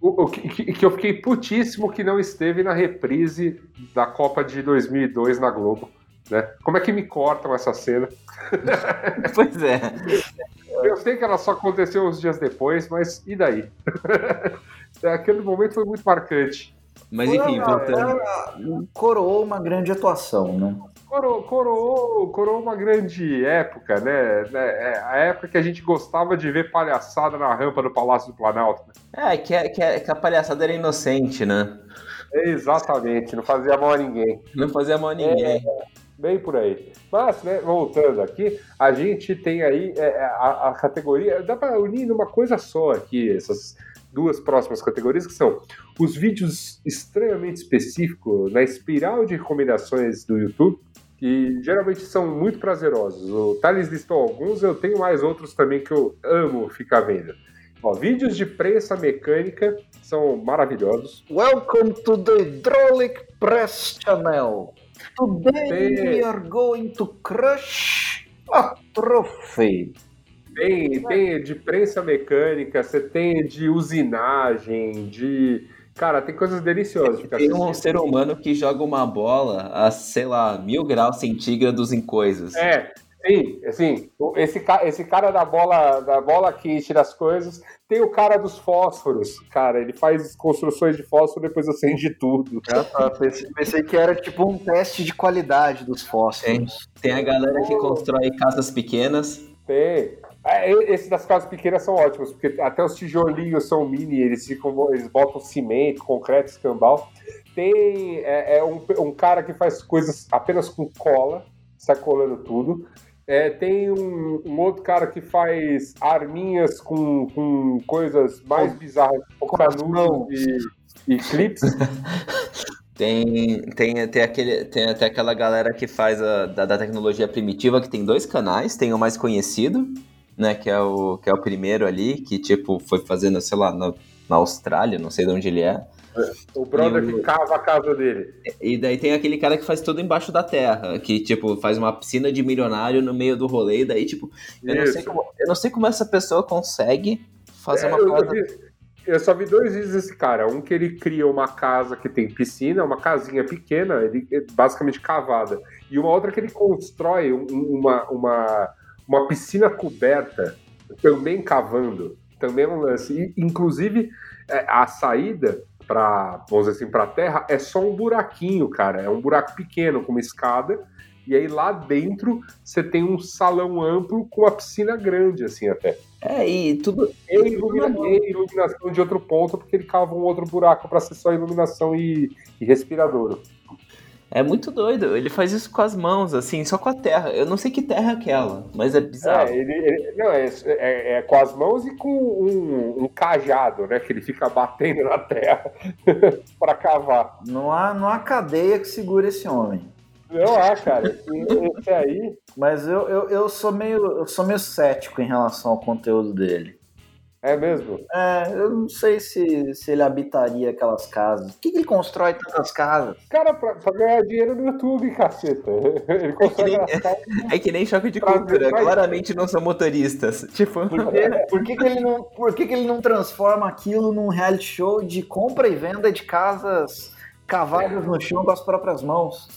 O, o que, que- que eu fiquei putíssimo que não esteve na reprise da Copa de 2002 na Globo. Né? Como é que me cortam essa cena? Pois é. Eu sei que ela só aconteceu uns dias depois, mas e daí? Aquele momento foi muito marcante. Mas enfim, voltando. Ela coroou uma grande atuação, né? Coroou, coroou, coroou uma grande época, né? né? É a época que a gente gostava de ver palhaçada na rampa do Palácio do Planalto. né? É, que, é- que, é- que a palhaçada era inocente, né? Exatamente, não fazia mal a ninguém. Não fazia mal a ninguém. Bem por aí. Mas, né, voltando aqui, a gente tem aí é, é, a, a categoria. Dá para unir numa coisa só aqui, essas duas próximas categorias, que são os vídeos extremamente específicos na espiral de recomendações do YouTube, que geralmente são muito prazerosos. O Thales listou alguns, eu tenho mais outros também que eu amo ficar vendo. Ó, vídeos de prensa mecânica são maravilhosos. Welcome to the Hydraulic Press Channel. Today we are going to crush a trophy. Tem, tem de prensa mecânica, você tem de usinagem, de. Cara, tem coisas deliciosas de ficar Tem um ser humano que joga uma bola a, sei lá, mil graus centígrados em coisas. É, sim, assim, o- esse, esse cara da bola, da bola que tira as coisas, tem o cara dos fósforos, cara, ele faz construções de fósforo e depois acende tudo. Ah, tá. Pensei, pensei que era tipo um teste de qualidade dos fósforos. Tem a galera que constrói casas pequenas. Tem. É, e- Esse das casas pequenas são ótimos, porque até os tijolinhos são mini, eles ficam, eles botam cimento, concreto, escambau. Tem é, é um, um cara que faz coisas apenas com cola, sai colando tudo. É, tem um, um outro cara que faz arminhas com, com coisas mais bizarras, canudos e, e clips. Tem, tem, tem, aquele, tem até aquela galera que faz a, da, da tecnologia primitiva, que tem dois canais. Tem o mais conhecido, né? Que é o, que é o primeiro ali, que tipo foi fazendo, sei lá, na, na Austrália, não sei de onde ele é. O brother o- que cava a casa dele. E daí tem aquele cara que faz tudo embaixo da terra, que, tipo, faz uma piscina de milionário no meio do rolê, e daí, tipo, eu não, sei como, eu não sei como essa pessoa consegue fazer É, uma eu, vi- eu só vi dois vídeos desse cara. Um que ele cria uma casa que tem piscina, uma casinha pequena, ele é basicamente cavada. E uma outra que ele constrói um- uma, uma, uma piscina coberta, também cavando. Também é um lance. E, inclusive, é, a saída para, vamos dizer assim, para a terra é só um buraquinho, cara. É um buraco pequeno com uma escada. E aí lá dentro você tem um salão amplo com uma piscina grande, assim, até. É, e tudo. E ilumina- e iluminação de outro ponto, porque ele cava um outro buraco para ser só iluminação e, e respiradouro. É muito doido. Ele faz isso com as mãos, assim, só com a terra. Eu não sei que terra é aquela, mas é bizarro. É, ele, ele- não, é, é- é com as mãos e com um, um cajado, né? Que ele fica batendo na terra para cavar. Não há, não há cadeia que segure esse homem. Não há, cara. Esse aí. Mas eu, eu, eu, sou meio, eu sou meio cético em relação ao conteúdo dele. É mesmo? É, eu não sei se, se ele habitaria aquelas casas. Por que, que ele constrói tantas casas? Cara, pra, pra ganhar dinheiro no YouTube, caceta. Ele constrói É que nem, aquelas é que nem choque de cultura. Claramente não são motoristas. Tipo, Por, que, por, que, que ele não, por que, que ele não transforma aquilo num reality show de compra e venda de casas cavadas no chão com as próprias mãos?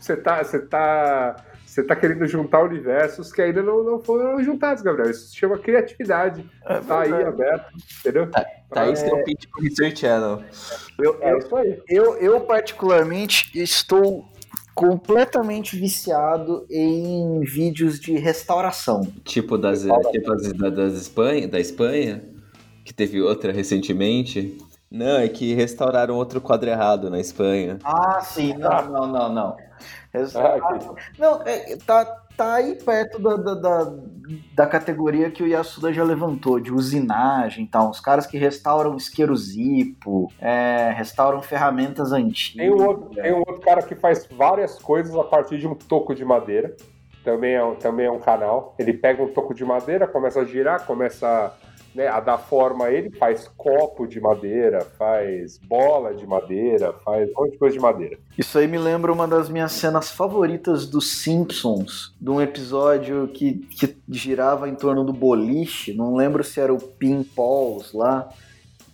Você tá, você tá, você tá querendo juntar universos que ainda não, não foram juntados, Gabriel. Isso se chama criatividade. tá aí aberto, entendeu? tá aí seu pitch pro History Channel. Eu, É isso aí. eu, eu, particularmente, estou completamente viciado em vídeos de restauração. Tipo das, tipo as da, das Espanha, da Espanha, que teve outra recentemente. Não, é que restauraram outro quadro errado na Espanha. Ah, sim, não, não, não, não. Ah, que- Não, é, tá, tá aí perto da, da, da, da categoria que o Yasuda já levantou, de usinagem e tal. Os caras que restauram isqueiro zipo, é, restauram ferramentas antigas. Tem um, outro, tem um outro cara que faz várias coisas a partir de um toco de madeira. Também é, um- também é um canal. Ele pega um toco de madeira, começa a girar, começa né, a dar forma ele, faz copo de madeira, faz bola de madeira, faz um monte de coisa de madeira. Isso aí me lembra uma das minhas cenas favoritas dos Simpsons, de um episódio que, que girava em torno do boliche. Não lembro se era o Pinballs lá,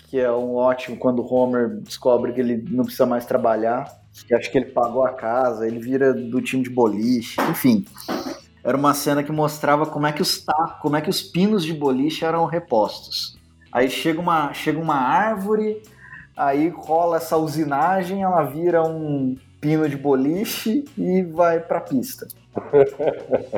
que é um ótimo quando o Homer descobre que ele não precisa mais trabalhar. Que acho que ele pagou a casa, ele vira do time de boliche, enfim. Era uma cena que mostrava como é que os como é que os pinos de boliche eram repostos. Aí chega uma, chega uma árvore, aí rola essa usinagem, ela vira um pino de boliche e vai pra pista.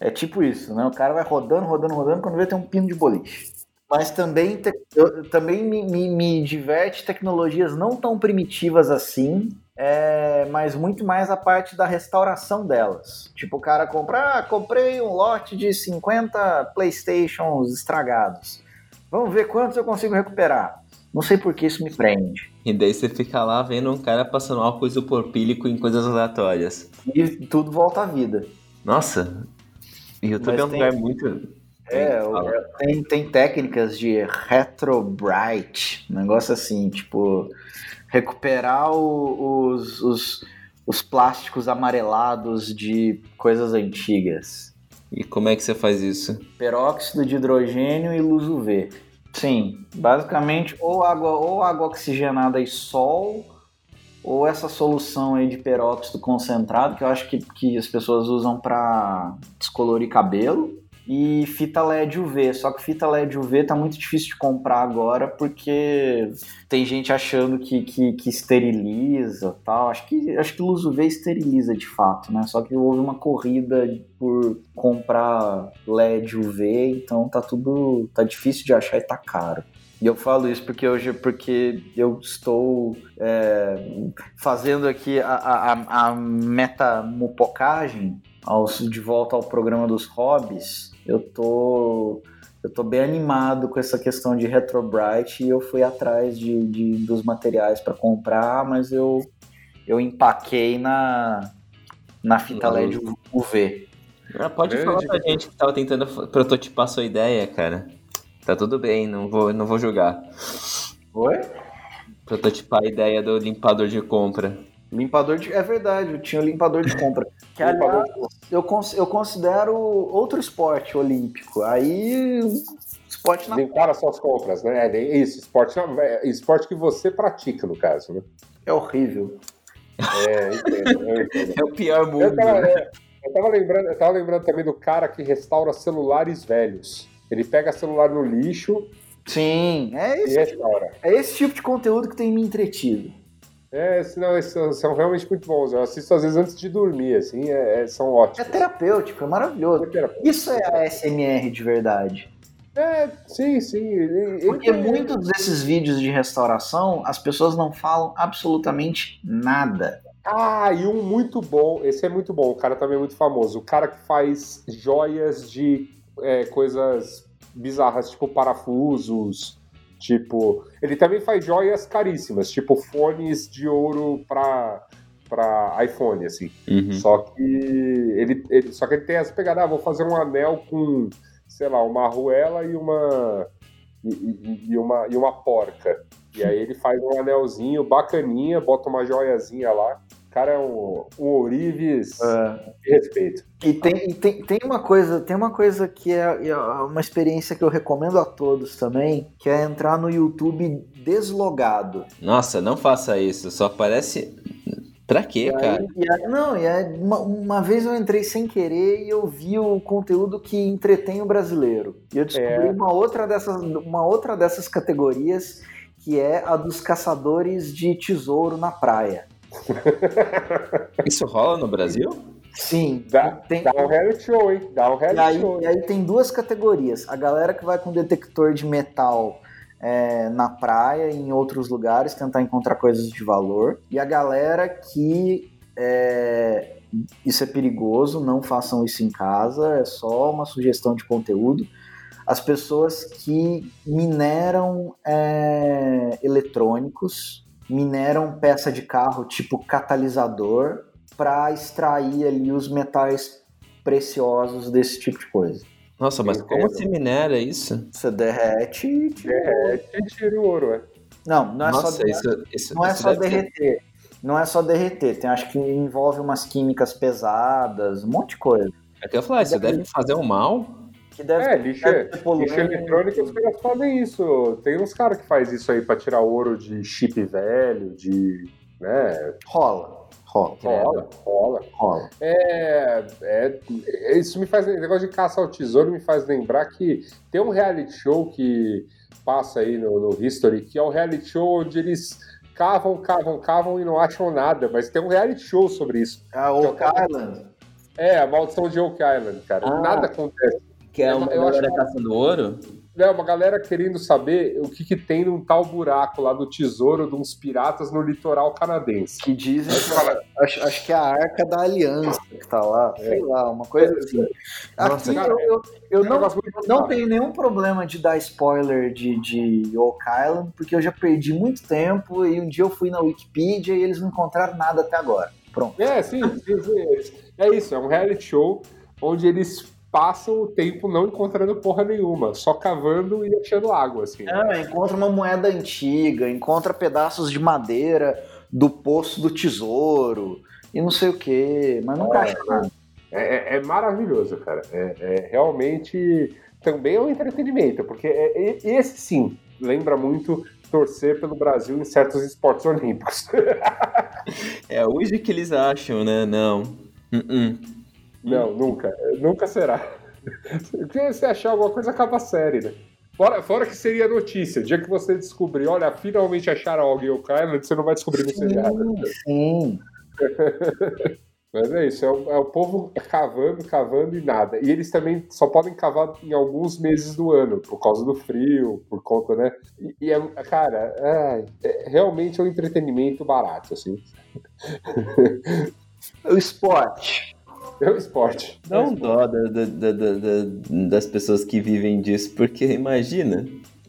É tipo isso, né? O cara vai rodando, rodando, rodando, quando vê tem um pino de boliche. Mas também, te- eu- também me, me- me diverte tecnologias não tão primitivas assim, é, mas muito mais a parte da restauração delas. Tipo, o cara compra, ah, comprei um lote de 50 Playstations estragados. Vamos ver quantos eu consigo recuperar. Não sei por que isso me prende. E daí você fica lá vendo um cara passando álcool isopropílico em coisas aleatórias. E tudo volta à vida. Nossa, YouTube Mas é um tem- lugar muito. É, tem, tem técnicas de retrobright, um negócio assim, tipo, recuperar o- os, os, os plásticos amarelados de coisas antigas. E como é que você faz isso? Peróxido de hidrogênio e luz UV. Sim, basicamente ou água, ou água oxigenada e sol, ou essa solução aí de peróxido concentrado, que eu acho que, que as pessoas usam para descolorir cabelo, e fita LED UV. Só que fita LED UV tá muito difícil de comprar agora, porque tem gente achando que, que, que esteriliza tal. Acho que, acho que luz UV esteriliza de fato, né? Só que houve uma corrida por comprar LED UV, então tá tudo. tá difícil de achar e tá caro. E eu falo isso porque hoje porque eu estou é, fazendo aqui a, a, a- metamupocagem de volta ao programa dos hobbies. Eu tô eu tô bem animado com essa questão de Retrobright e eu fui atrás de, de- dos materiais para comprar, mas eu eu empaquei na na fita LED UV. Ah, pode Grande. falar pra gente que tava tentando prototipar sua ideia, cara. Tá tudo bem, não vou, não vou julgar. Oi? Prototipar a ideia do limpador de compra. Limpador de. É verdade, eu tinha limpador de compra. Que, Limpador aliás, eu, cons- eu considero outro esporte olímpico. Aí. Esporte na. Limpar as suas compras, né? É Isso, esporte, é esporte que você pratica, no caso, né? É horrível. É, entendo, eu entendo. É o pior Eu mundo. tava, é, eu tava lembrando, eu tava lembrando também do cara que restaura celulares velhos. Ele pega celular no lixo Sim, é e esse, restaura. é esse tipo de conteúdo que tem me entretido. É, senão, são, são realmente muito bons. Eu assisto às vezes antes de dormir, assim, é- é- são É ótimos. terapêutico, é maravilhoso. Isso é a SMR de verdade. É, sim, sim. Porque muitos desses vídeos de restauração, as pessoas não falam absolutamente nada. Ah, e um muito bom, esse é muito bom, o cara também é muito famoso. O cara que faz joias de é, coisas bizarras, tipo parafusos, Tipo, ele também faz joias caríssimas, tipo fones de ouro pra, pra iPhone, assim. Uhum. Só que ele, ele, só que ele tem essa pegada, ah, vou fazer um anel com, sei lá, uma arruela e uma e, e, e uma e uma porca. E aí ele faz um anelzinho bacaninha, bota uma joiazinha lá. O cara é um, um ourives É. de respeito. E tem, e tem, tem uma coisa, tem uma coisa que é, é uma experiência que eu recomendo a todos também, que é entrar no YouTube deslogado. Nossa, não faça isso. Só aparece. Pra quê, E aí- cara? e aí- não, e aí, uma, uma vez eu entrei sem querer e eu vi o conteúdo que entretém o brasileiro. E eu descobri É. uma, outra dessas, uma outra dessas categorias, que é a dos caçadores de tesouro na praia. Isso rola no Brasil? Sim, Dá, tem, dá um reality show, hein? Dá um E reality aí, show. e aí tem duas categorias. A galera que vai com detector de metal é, na praia e em outros lugares tentar encontrar coisas de valor. E a galera que é, isso é perigoso, não façam isso em casa, é só uma sugestão de conteúdo. As pessoas que mineram é, eletrônicos, mineram peça de carro tipo catalisador para extrair ali os metais preciosos desse tipo de coisa. Nossa, mas Entendo. como se minera isso? Você derrete e tira. É, é tira o ouro, é. Não, não é Nossa, só, isso, isso, não é isso só deve ser- derreter. Não é só derreter. Tem, acho que envolve umas químicas pesadas, um monte de coisa. É que eu ia falar, isso deve fazer um mal. Que deve, É, lixo, lixo eletrônico, os caras fazem isso. Tem uns caras que faz isso aí pra tirar ouro de chip velho, de. né? Rola. Rola. Rola, rola. Rola. É, é, isso me faz. O negócio de caça ao tesouro me faz lembrar que tem um reality show que passa aí no, no History, que é um reality show onde eles cavam, cavam, cavam e não acham nada, mas tem um reality show sobre isso. A Oak Island. É, a maldição de Oak Island, cara. Ah. Nada acontece. Que é uma galera acho- caçando ouro? É, uma galera querendo saber o que, que tem num tal buraco lá do tesouro de uns piratas no litoral canadense. Que dizem que acho, acho que é a arca da aliança que tá lá. Sei lá, uma coisa assim. Nossa, Aqui cara, eu, eu, eu É não, não tenho nenhum problema de dar spoiler de, de Oak Island, porque eu já perdi muito tempo e um dia eu fui na Wikipedia e eles não encontraram nada até agora. Pronto. É, sim. É isso, é um reality show onde eles passam o tempo não encontrando porra nenhuma, só cavando e achando água, assim. É, encontra uma moeda antiga, encontra pedaços de madeira do poço do tesouro e não sei o que, mas nunca acha nada. É, é- é maravilhoso, cara. É, é realmente também é um entretenimento, porque é- é- esse sim lembra muito torcer pelo Brasil em certos esportes olímpicos. É hoje que eles acham, né? Não. Uh-uh. Não, nunca. Nunca será. Se você achar alguma coisa, acaba a série, né? Fora, fora que seria notícia. O dia que você descobrir, olha, finalmente acharam alguém o Island, você não vai descobrir no seriado. Sim. Mas é isso, é o, é o povo cavando, cavando e nada. E eles também só podem cavar em alguns meses do ano, por causa do frio, por conta, né? E, e é, cara, é, é realmente é um entretenimento barato, assim. O esporte. É um esporte. Dá um dó da- da- da- da- da- das pessoas que vivem disso, porque imagina.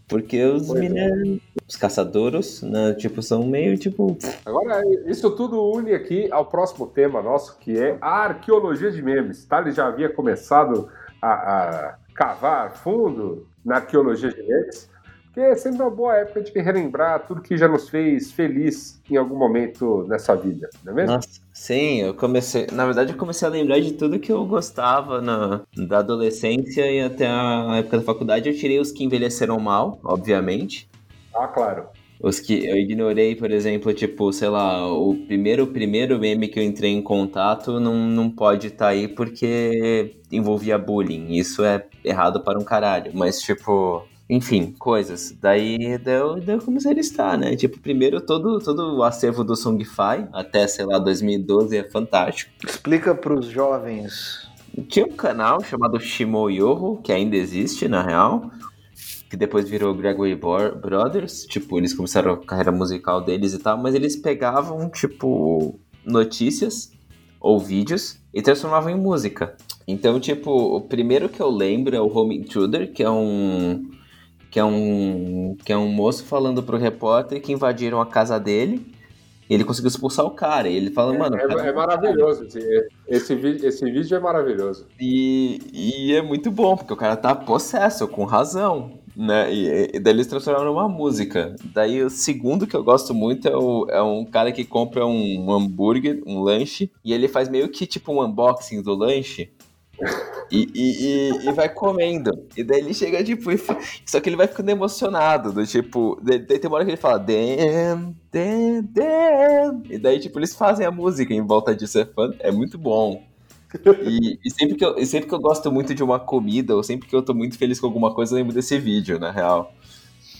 Porque os é. mineiros, os caçadores, né, tipo, são meio tipo. Agora, isso tudo une aqui ao próximo tema nosso, que é a arqueologia de memes. Thales já havia começado a, a cavar fundo na arqueologia de memes, porque é sempre uma boa época de relembrar tudo que já nos fez feliz em algum momento nessa vida, não é mesmo? Nossa, sim, eu comecei. Na verdade, eu comecei a lembrar de tudo que eu gostava na, da adolescência e até a época da faculdade. Eu tirei os que envelheceram mal, obviamente. Ah, claro. Os que eu ignorei, por exemplo, tipo, sei lá, o primeiro primeiro meme que eu entrei em contato não, não pode estar aí porque envolvia bullying. Isso é errado para um caralho. Mas, tipo, enfim, coisas. Daí, daí, eu, daí eu comecei a listar, né? Tipo, primeiro todo, todo o acervo do Songify, até, sei lá, 2012 é fantástico. Explica para os jovens. Tinha um canal chamado Shimo Yoho, que ainda existe, na real, que depois virou Gregory Brothers. Tipo, eles começaram a carreira musical deles e tal, mas eles pegavam, tipo, notícias ou vídeos e transformavam em música. Então, tipo, o primeiro que eu lembro é o Home Intruder, que é um que é um que é um moço falando pro repórter que invadiram a casa dele. E ele conseguiu expulsar o cara. E ele fala, É, mano. é- cara- é maravilhoso. Esse, esse vídeo é maravilhoso. E, e é muito bom, porque o cara tá possesso, com razão. Né? E, e daí eles transformaram numa música. Daí o segundo que eu gosto muito é, o- é um cara que compra um hambúrguer, um lanche, e ele faz meio que tipo um unboxing do lanche. E, e, e- e vai comendo. E daí ele chega, tipo, só que ele vai ficando emocionado. Do tipo, daí, tem uma hora que ele fala, damn, damn, damn. E daí, tipo, eles fazem a música em volta disso. É, fã- é muito bom. E, e sempre que eu, sempre que eu gosto muito de uma comida, ou sempre que eu tô muito feliz com alguma coisa, eu lembro desse vídeo, na real.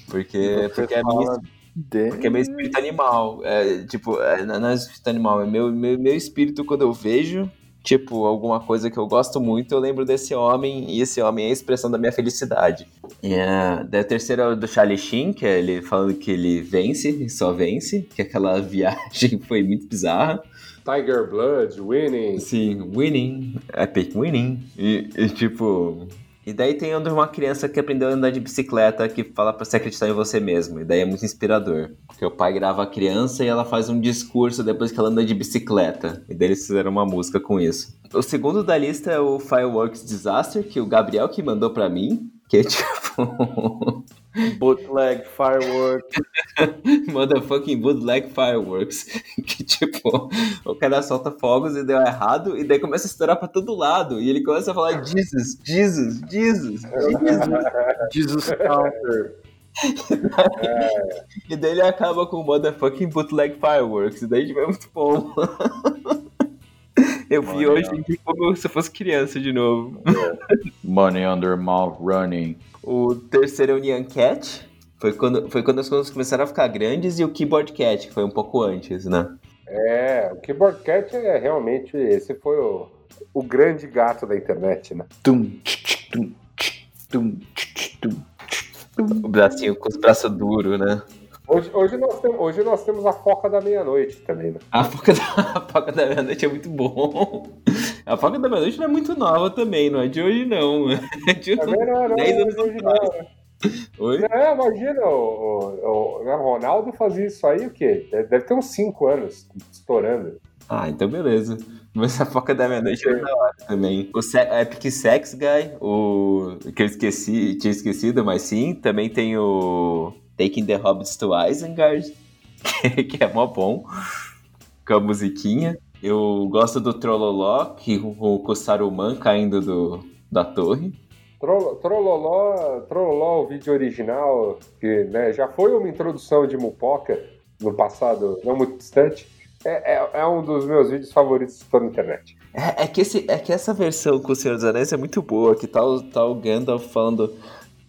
Porque, porque é minha de- porque é meu espírito animal. É, tipo, é, não é espírito animal, é meu, meu, meu espírito quando eu vejo, tipo, alguma coisa que eu gosto muito, eu lembro desse homem, e esse homem é a expressão da minha felicidade. E a, da terceira é do Charlie Sheen, que é ele falando que ele vence, e só vence, que aquela viagem foi muito bizarra. Tiger Blood, Winning. Sim, winning, epic winning. E, e, tipo. E daí tem uma criança que aprendeu a andar de bicicleta que fala pra você acreditar em você mesmo. E daí é muito inspirador. Porque o pai grava a criança e ela faz um discurso depois que ela anda de bicicleta. E daí eles fizeram uma música com isso. O segundo da lista é o Fireworks Disaster, que o Gabriel que mandou pra mim. Que é tipo. Bootleg, firework. Motherfucking bootleg fireworks. Que tipo, o cara solta fogos e deu errado, e daí começa a estourar pra todo lado. E ele começa a falar Jesus, Jesus, Jesus, Jesus. Jesus Counter. E daí ele acaba com motherfucking bootleg fireworks. E daí tipo, é muito bom. Eu vi hoje como se eu fosse criança de novo. Money under mouth running. O terceiro é o Nyan Cat. Foi quando, foi quando as coisas começaram a ficar grandes e o Keyboard Cat, que foi um pouco antes, né? É, o Keyboard Cat é realmente. Esse foi o, o grande gato da internet, né? Tum, tch, tum, tch, tum, tch, tch, tum. O bracinho com os braços duros, né? Hoje, hoje, nós temos, hoje nós temos a foca da meia-noite também, né? A Foca da, a Foca da Meia-Noite é muito bom. A Foca da Meia-Noite não é muito nova também, não é de hoje não. É de Também não, não, 10 não, anos não, hoje não? Oi? É, imagina, o, o, o, Ronaldo fazia isso aí o quê? Deve, ter uns 5 anos estourando. Ah, então beleza. Mas a Foca da Meia-Noite é da hora também. O Se Epic Sex Guy, o que eu esqueci, tinha esquecido, mas sim. Também tem o Taking the Hobbits to Isengard, que é mó bom, com a musiquinha. Eu gosto do Trolloló, que o Saruman caindo do, da torre. Trol- Trololó, Trololó, o vídeo original, que né, já foi uma introdução de Mupoca no passado não muito distante, é, é, é um dos meus vídeos favoritos de toda a internet. É, é que esse, é que essa versão com o Senhor dos Anéis é muito boa, que tá, o- tá o Gandalf falando.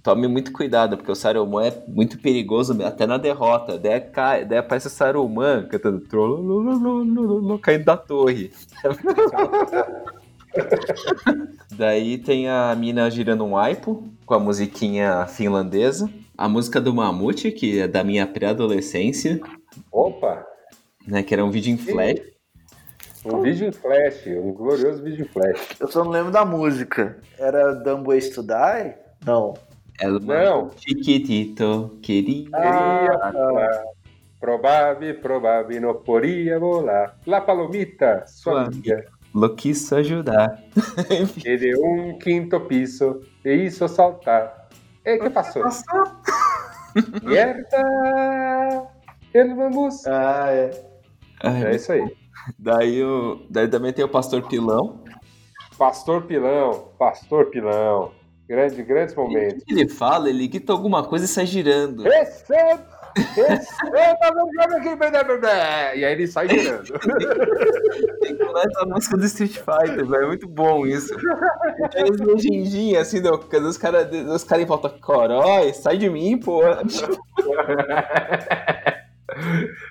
Tome muito cuidado, porque o Saruman é muito perigoso, até na derrota. Daí, cai, daí aparece o Saruman cantando trololololololo, caindo da torre. daí tem a mina girando um aipo com a musiquinha finlandesa. A música do Mamute, que é da minha pré-adolescência, Opa! né? Que era um vídeo em flash. Um vídeo em flash, um glorioso vídeo em flash. Eu só não lembro da música. Era Dumb Ways to Die? Não. Ela Não. Chiquitito, queria. Queria falar. Probabil, probabil, não podia volar. La Palomita, sua amiga. Lo quis ajudar. E de um quinto piso, e isso saltar. E que passou? Mierda! Ele vamos. Ah, é. Ai, É isso aí. daí, o, daí também tem o Pastor Pilão. Pastor Pilão, Pastor Pilão. Grande, grandes momentos. que ele fala? Ele grita alguma coisa e sai girando. Receba! Receba, aqui, blá, blá, blá, blá. E aí ele sai girando. Tem que começa a música do Street Fighter, velho. É muito bom isso. Tem as legendinhas assim, do, os caras os cara em volta, corói, sai de mim, pô.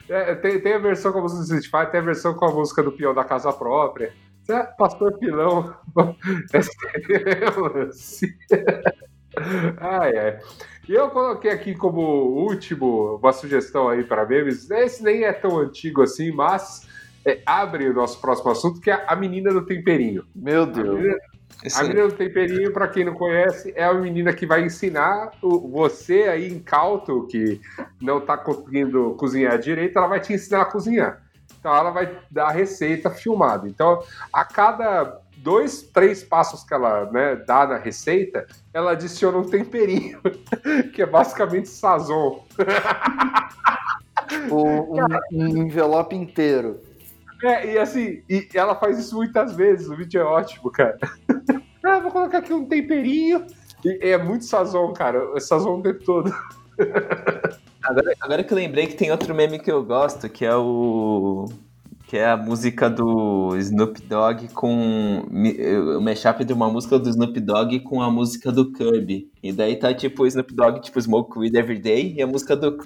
É, tem, tem a versão com a música do Street Fighter, tem a versão com a música do peão da casa própria. É Pastor Pilão. ai, ai. E eu coloquei aqui como último uma sugestão aí para memes. Esse nem é tão antigo assim, mas é, abre o nosso próximo assunto, que é a menina do temperinho. Meu A Deus. menina, A menina do temperinho, para quem não conhece, é a menina que vai ensinar o, você aí incauto, que não tá conseguindo cozinhar direito, ela vai te ensinar a cozinhar. Então ela vai dar a receita filmada. Então, a cada dois, três passos que ela né, dá na receita, ela adiciona um temperinho, que é basicamente sazon. Tipo, um, um envelope inteiro. É, e assim, e ela faz isso muitas vezes, o vídeo é ótimo, cara. ah, vou colocar aqui um temperinho. E é muito sazon, cara. É sazon o tempo todo. Agora, agora que eu lembrei que tem outro meme que eu gosto, que é o que é a música do Snoop Dogg com o mashup de uma música do Snoop Dogg com a música do Kirby. E daí tá tipo o Snoop Dogg, tipo Smoke Weed Every Day, e a música do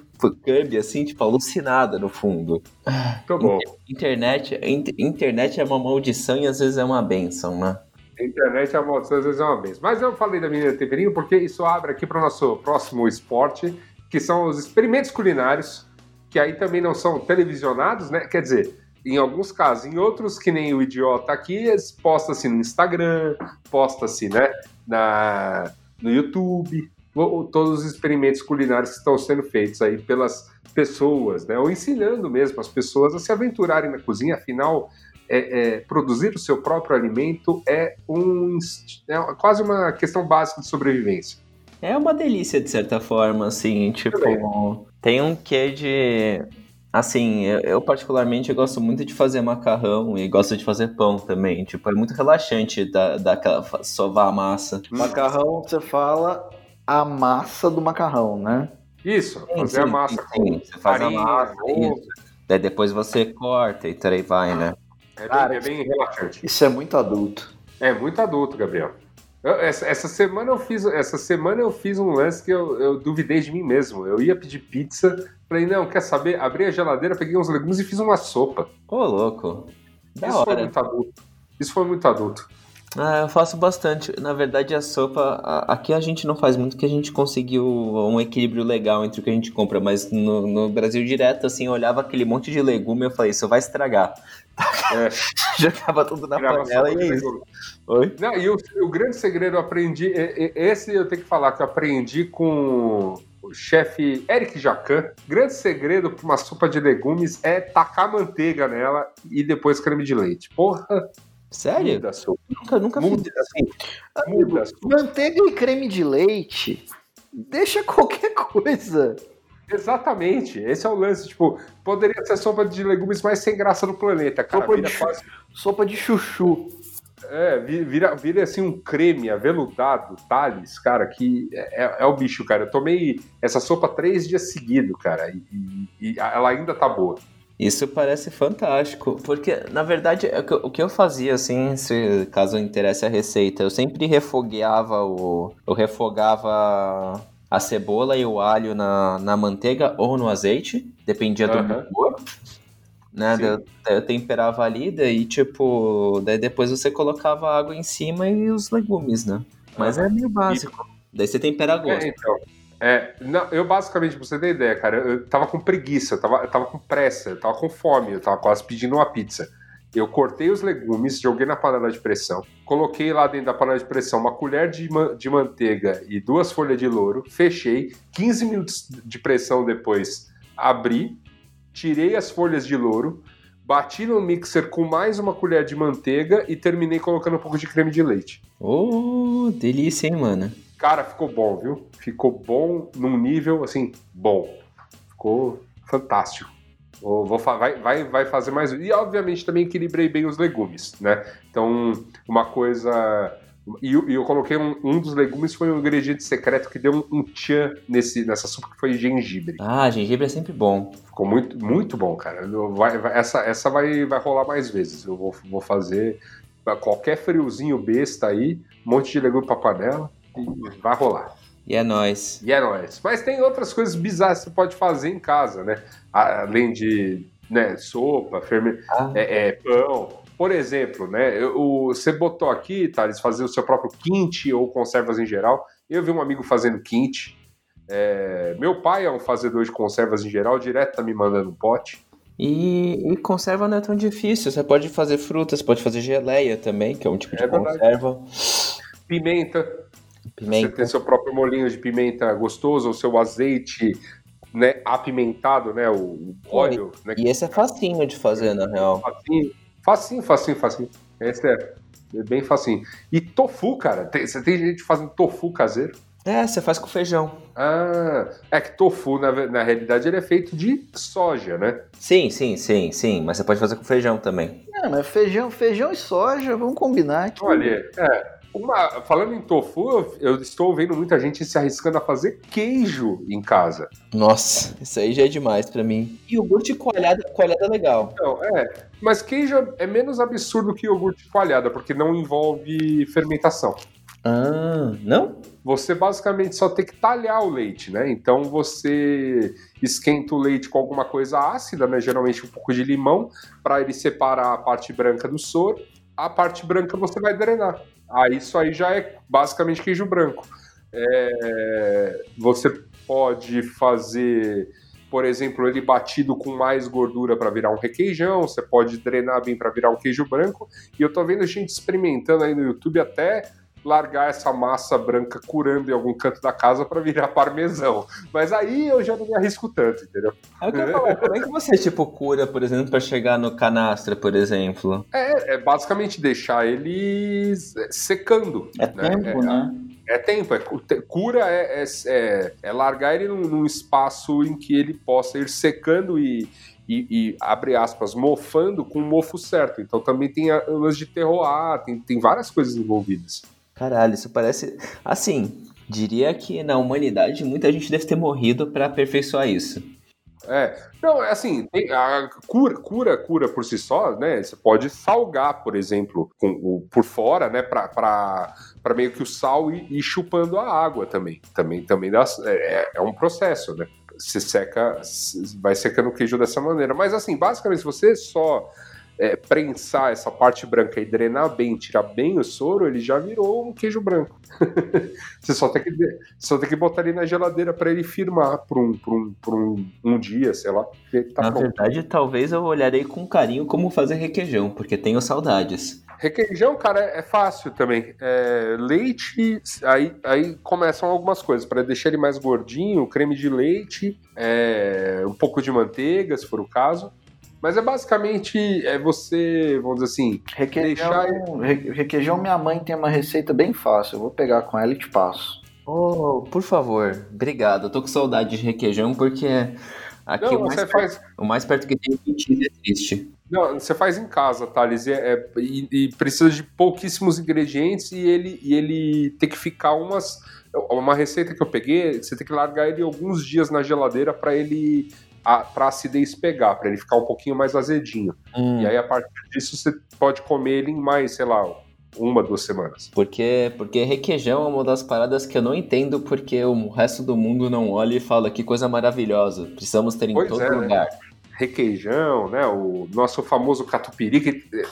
Kirby, assim, tipo, alucinada no fundo. Tô bom. Internet, internet é uma maldição e às vezes é uma benção, né? internet é uma maldição, às vezes é uma benção. Mas eu falei da menina temperinho porque isso abre aqui para o nosso próximo esporte, que são os experimentos culinários, que aí também não são televisionados, né? Quer dizer, em alguns casos. Em outros, que nem o idiota aqui, posta-se no Instagram, posta-se né, na, no YouTube, todos os experimentos culinários que estão sendo feitos aí pelas pessoas, né, ou ensinando mesmo as pessoas a se aventurarem na cozinha, afinal. É, é, produzir o seu próprio alimento é, um, é quase uma questão básica de sobrevivência. É uma delícia, de certa forma, assim, tipo, tem um quê de Assim, eu, eu, particularmente eu gosto muito de fazer macarrão e gosto de fazer pão também. Tipo, é muito relaxante dar, dar aquela, sovar a massa. Macarrão, você fala a massa do macarrão, né? Isso, fazer sim, a massa sim, com Você faz farinha, a massa, isso. Daí depois você corta e aí vai, né? É bem, Cara, é bem relaxante. Isso é muito adulto. É muito adulto, Gabriel. Eu, essa, essa, semana eu fiz, essa semana eu fiz um lance que eu, eu duvidei de mim mesmo. Eu ia pedir pizza, falei, não, quer saber? Abri a geladeira, peguei uns legumes e fiz uma sopa. Ô, louco. Da Isso hora. foi muito adulto. Isso foi muito adulto. Ah, eu faço bastante. Na verdade, a sopa. Aqui a gente não faz muito, que a gente conseguiu um equilíbrio legal entre o que a gente compra. Mas no, no Brasil direto, assim, eu olhava aquele monte de legume e eu falei, isso vai estragar. É. Jogava tudo na Grava panela e é isso. Oi? Não, e o, o, grande segredo eu aprendi. Esse eu tenho que falar que eu aprendi com o chefe Eric Jacan. Grande segredo para uma sopa de legumes é tacar manteiga nela e depois creme de leite. Porra! Sério? Muda. Nunca, nunca muda, fiz assim. Muda Manteiga e creme de leite deixa qualquer coisa. Exatamente, esse é o lance. Tipo, poderia ser a sopa de legumes mais sem graça do planeta, cara. Sopa, de, quase... sopa de chuchu. É, vira, vira assim um creme aveludado, Thales, cara, que é, é, é, o bicho, cara. Eu tomei essa sopa três dias seguidos, cara, e, e, e, ela ainda tá boa. Isso parece fantástico, porque na verdade é o que eu fazia assim, se caso interesse a receita, eu sempre refogueava o, eu refogava a cebola e o alho na, na manteiga ou no azeite, dependia do uhum. cor. Né? Eu, eu, temperava ali, daí tipo, daí depois você colocava água em cima e os legumes, né? Mas uhum. é meio básico. E... Daí você tempera a gosto. É, então. É, não, eu basicamente, pra você ter ideia, cara, eu tava com preguiça, eu tava, eu tava com pressa, eu tava com fome, eu tava quase pedindo uma pizza. Eu cortei os legumes, joguei na panela de pressão, coloquei lá dentro da panela de pressão uma colher de, de manteiga e duas folhas de louro, fechei, 15 minutos de pressão depois, abri, tirei as folhas de louro, bati no mixer com mais uma colher de manteiga e terminei colocando um pouco de creme de leite. Oh, delícia, hein, mano? Cara, ficou bom, viu? Ficou bom num nível, assim, bom. Ficou fantástico. Vou, vou, vai, vai, vai fazer mais. E obviamente também equilibrei bem os legumes, né? Então, uma coisa. E eu, eu coloquei um, um, dos legumes foi um ingrediente secreto que deu um, um tchan nesse, nessa sopa que foi gengibre. Ah, gengibre é sempre bom. Ficou muito, muito bom, cara. Vai, vai, essa essa vai, vai rolar mais vezes. Eu vou, vou fazer qualquer friozinho besta aí, um monte de legume pra panela e vai rolar. E é nóis. E é nóis. Mas tem outras coisas bizarras que você pode fazer em casa, né? Além de né, sopa, ferme... Ah. É, é, pão. Por exemplo, né? Eu, você botou aqui, Thales, fazer o seu próprio quinte ou conservas em geral. Eu vi um amigo fazendo quinte. É, meu pai é um fazedor de conservas em geral, direto tá me mandando um pote. E, e, conserva não é tão difícil. Você pode fazer frutas, pode fazer geleia também, que é um tipo de É verdade. conserva. Pimenta. Pimenta. Você tem seu próprio molinho de pimenta gostoso, o seu azeite né, apimentado, né? O óleo. Né, E esse é facinho de fazer, na real. Facinho, facinho, facinho, facinho. Esse é, é bem facinho. E tofu, cara. Tem, você tem gente fazendo tofu caseiro? É, você faz com feijão. Ah, é que tofu, na, na realidade, ele é feito de soja, né? Sim, sim, sim, sim. Mas você pode fazer com feijão também. É, mas feijão, feijão e soja, vamos combinar que. Olha, é. Uma, falando em tofu, eu, estou vendo muita gente se arriscando a fazer queijo em casa. Nossa, isso aí já é demais pra mim. E iogurte coalhada, coalhada é legal. Não, é. Mas queijo é menos absurdo que iogurte coalhada, porque não envolve fermentação. Ah, não? Você basicamente só tem que talhar o leite, né? Então você esquenta o leite com alguma coisa ácida, né? Geralmente um pouco de limão, para ele separar a parte branca do soro. A parte branca você vai drenar. Aí isso aí já é basicamente queijo branco. É, você pode fazer, por exemplo, ele batido com mais gordura para virar um requeijão. Você pode drenar bem para virar um queijo branco. E eu tô vendo gente experimentando aí no YouTube até largar essa massa branca curando em algum canto da casa para virar parmesão. Mas aí eu já não me arrisco tanto, entendeu? É o que eu falar. Como é que você, tipo, cura, por exemplo, pra chegar no canastra, por exemplo? É, é basicamente deixar eles é, secando. É né? tempo, né? É tempo, é, cura é, é, é- é largar ele num, num espaço em que ele possa ir secando e, e, e, abre aspas, mofando com o mofo certo. Então também tem a- o lance de terroir, tem, tem várias coisas envolvidas. Caralho, isso parece. Assim, diria que na humanidade muita gente deve ter morrido pra aperfeiçoar isso. É, não, é assim, a cura, cura, cura por si só, né? Você pode salgar, por exemplo, com o, por fora, né? Pra, pra, pra meio que o sal ir, ir chupando a água também. Também, também dá, é, é um processo, né? Você seca, se- vai secando o queijo dessa maneira. Mas assim, basicamente, se você só é, prensar essa parte branca e drenar bem, tirar bem o soro, ele já virou um queijo branco. você só tem que, só tem que botar ele na geladeira para ele firmar por um, por um, por um, um dia, sei lá. tá na pronto. verdade, talvez eu olharei com carinho como fazer requeijão, porque tenho saudades. Requeijão, cara, é, é fácil também. É, leite, aí, aí começam algumas coisas. Para deixar ele mais gordinho, creme de leite, é, um pouco de manteiga, se for o caso. Mas é basicamente é você, vamos dizer assim, Requeijão, re- requeijão, minha mãe tem uma receita bem fácil. Eu vou pegar com ela e te passo. Oh, por favor, obrigado. Eu tô com saudade de requeijão porque aqui Não, o, mais você perto, faz, o mais perto que tem de cheese é triste. não, você faz em casa, Thales, e, é- e, e precisa de pouquíssimos ingredientes e ele, e ele tem que ficar umas. Uma receita que eu peguei, você tem que largar ele alguns dias na geladeira para ele. Para a acidez pegar, para ele ficar um pouquinho mais azedinho. Hum, E aí, a partir disso, você pode comer ele em mais, sei lá, uma, duas semanas. Porque, porque requeijão é uma das paradas que eu não entendo porque o resto do mundo não olha e fala que coisa maravilhosa. Precisamos ter em Pois todo é, né? lugar. Requeijão, né? O nosso famoso catupiry, que eh,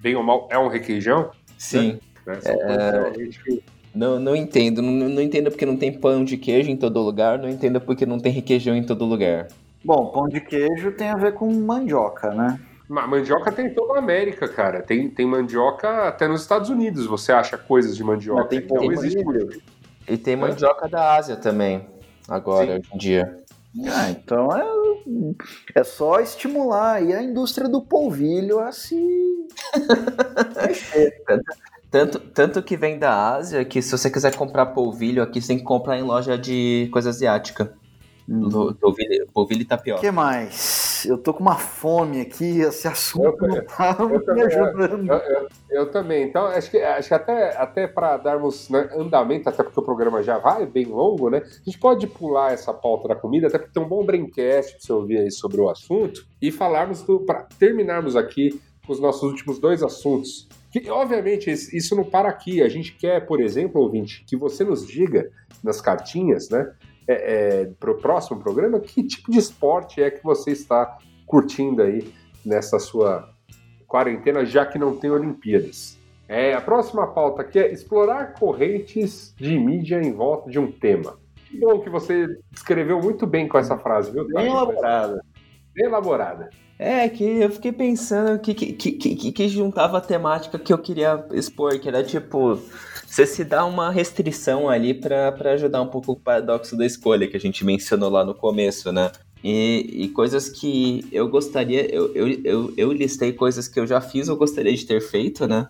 bem ou mal é um requeijão. Sim. Né? Coisas realmente- Não, não entendo. Não, não entendo porque não tem pão de queijo em todo lugar. Não entendo porque não tem requeijão em todo lugar. Bom, pão de queijo tem a ver com mandioca, né? Ma- Mandioca tem em toda a América, cara. Tem, tem mandioca até nos Estados Unidos. Você acha coisas de mandioca. Mas tem então polvilho. existe. E tem mandioca da Ásia também. Agora, hoje em dia. Ah, então é, é só estimular aí a indústria do polvilho a se. Tanto, tanto que vem da Ásia que se você quiser comprar polvilho aqui, você tem que comprar em loja de coisa asiática. Lo- Polvilho, polvilho e O tapioca. que mais? Eu tô com uma fome aqui, esse assunto Eu- não tá eu me também, ajudando. Eu, eu- eu também. Então, acho que, acho que até, até para darmos né, andamento, até porque o programa já vai bem longo, né? A gente pode pular essa pauta da comida, até porque tem um bom braincast para você ouvir aí sobre o assunto, e falarmos do. para terminarmos aqui com os nossos últimos dois assuntos. Que, obviamente, isso não para aqui. A gente quer, por exemplo, ouvinte, que você nos diga nas cartinhas, né? É, para o próximo programa, que tipo de esporte é que você está curtindo aí nessa sua quarentena, já que não tem Olimpíadas. É, a próxima pauta aqui é explorar correntes de mídia em volta de um tema. Que bom que você escreveu muito bem com essa frase, viu? Bem elaborada. bem elaborada. É, que eu fiquei pensando que, que, que, que, juntava a temática que eu queria expor, que era tipo, você se dá uma restrição ali para ajudar um pouco o paradoxo da escolha que a gente mencionou lá no começo, né? E, e coisas que eu gostaria, eu, eu, eu, eu listei coisas que eu já fiz ou gostaria de ter feito, né?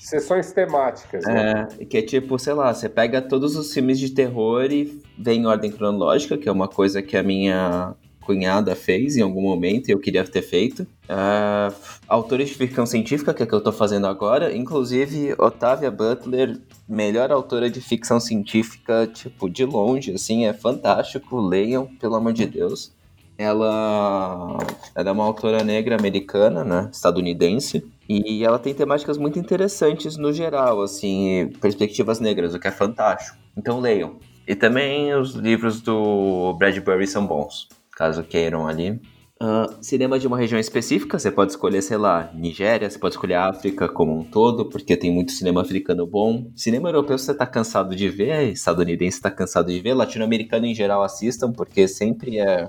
Sessões temáticas. Né? É, que é tipo, sei lá, você pega todos os filmes de terror e vem em ordem cronológica, que é uma coisa que a minha cunhada fez em algum momento e eu queria ter feito. Uh, autores de ficção científica, que é que eu tô fazendo agora. Inclusive, Otávia Butler, melhor autora de ficção científica, tipo, de longe, assim, é fantástico. Leiam, pelo amor de Deus. Ela, ela é uma autora negra americana, né, estadunidense, e ela tem temáticas muito interessantes no geral, assim, perspectivas negras, o que é fantástico. Então leiam. E também os livros do Bradbury são bons caso queiram ali. Uh, cinema de uma região específica, você pode escolher, sei lá, Nigéria, você pode escolher África como um todo, porque tem muito cinema africano bom. Cinema europeu você tá cansado de ver, estadunidense tá cansado de ver, latino-americano em geral assistam, porque sempre é.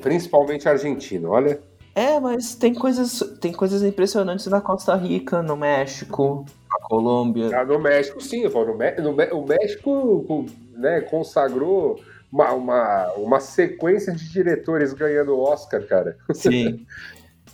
Principalmente argentino, olha. É, mas tem coisas, tem coisas impressionantes na Costa Rica, no México, na Colômbia. Ah, no México, sim, no, no, o México né, consagrou uma, uma, uma sequência de diretores ganhando Oscar, cara. Sim.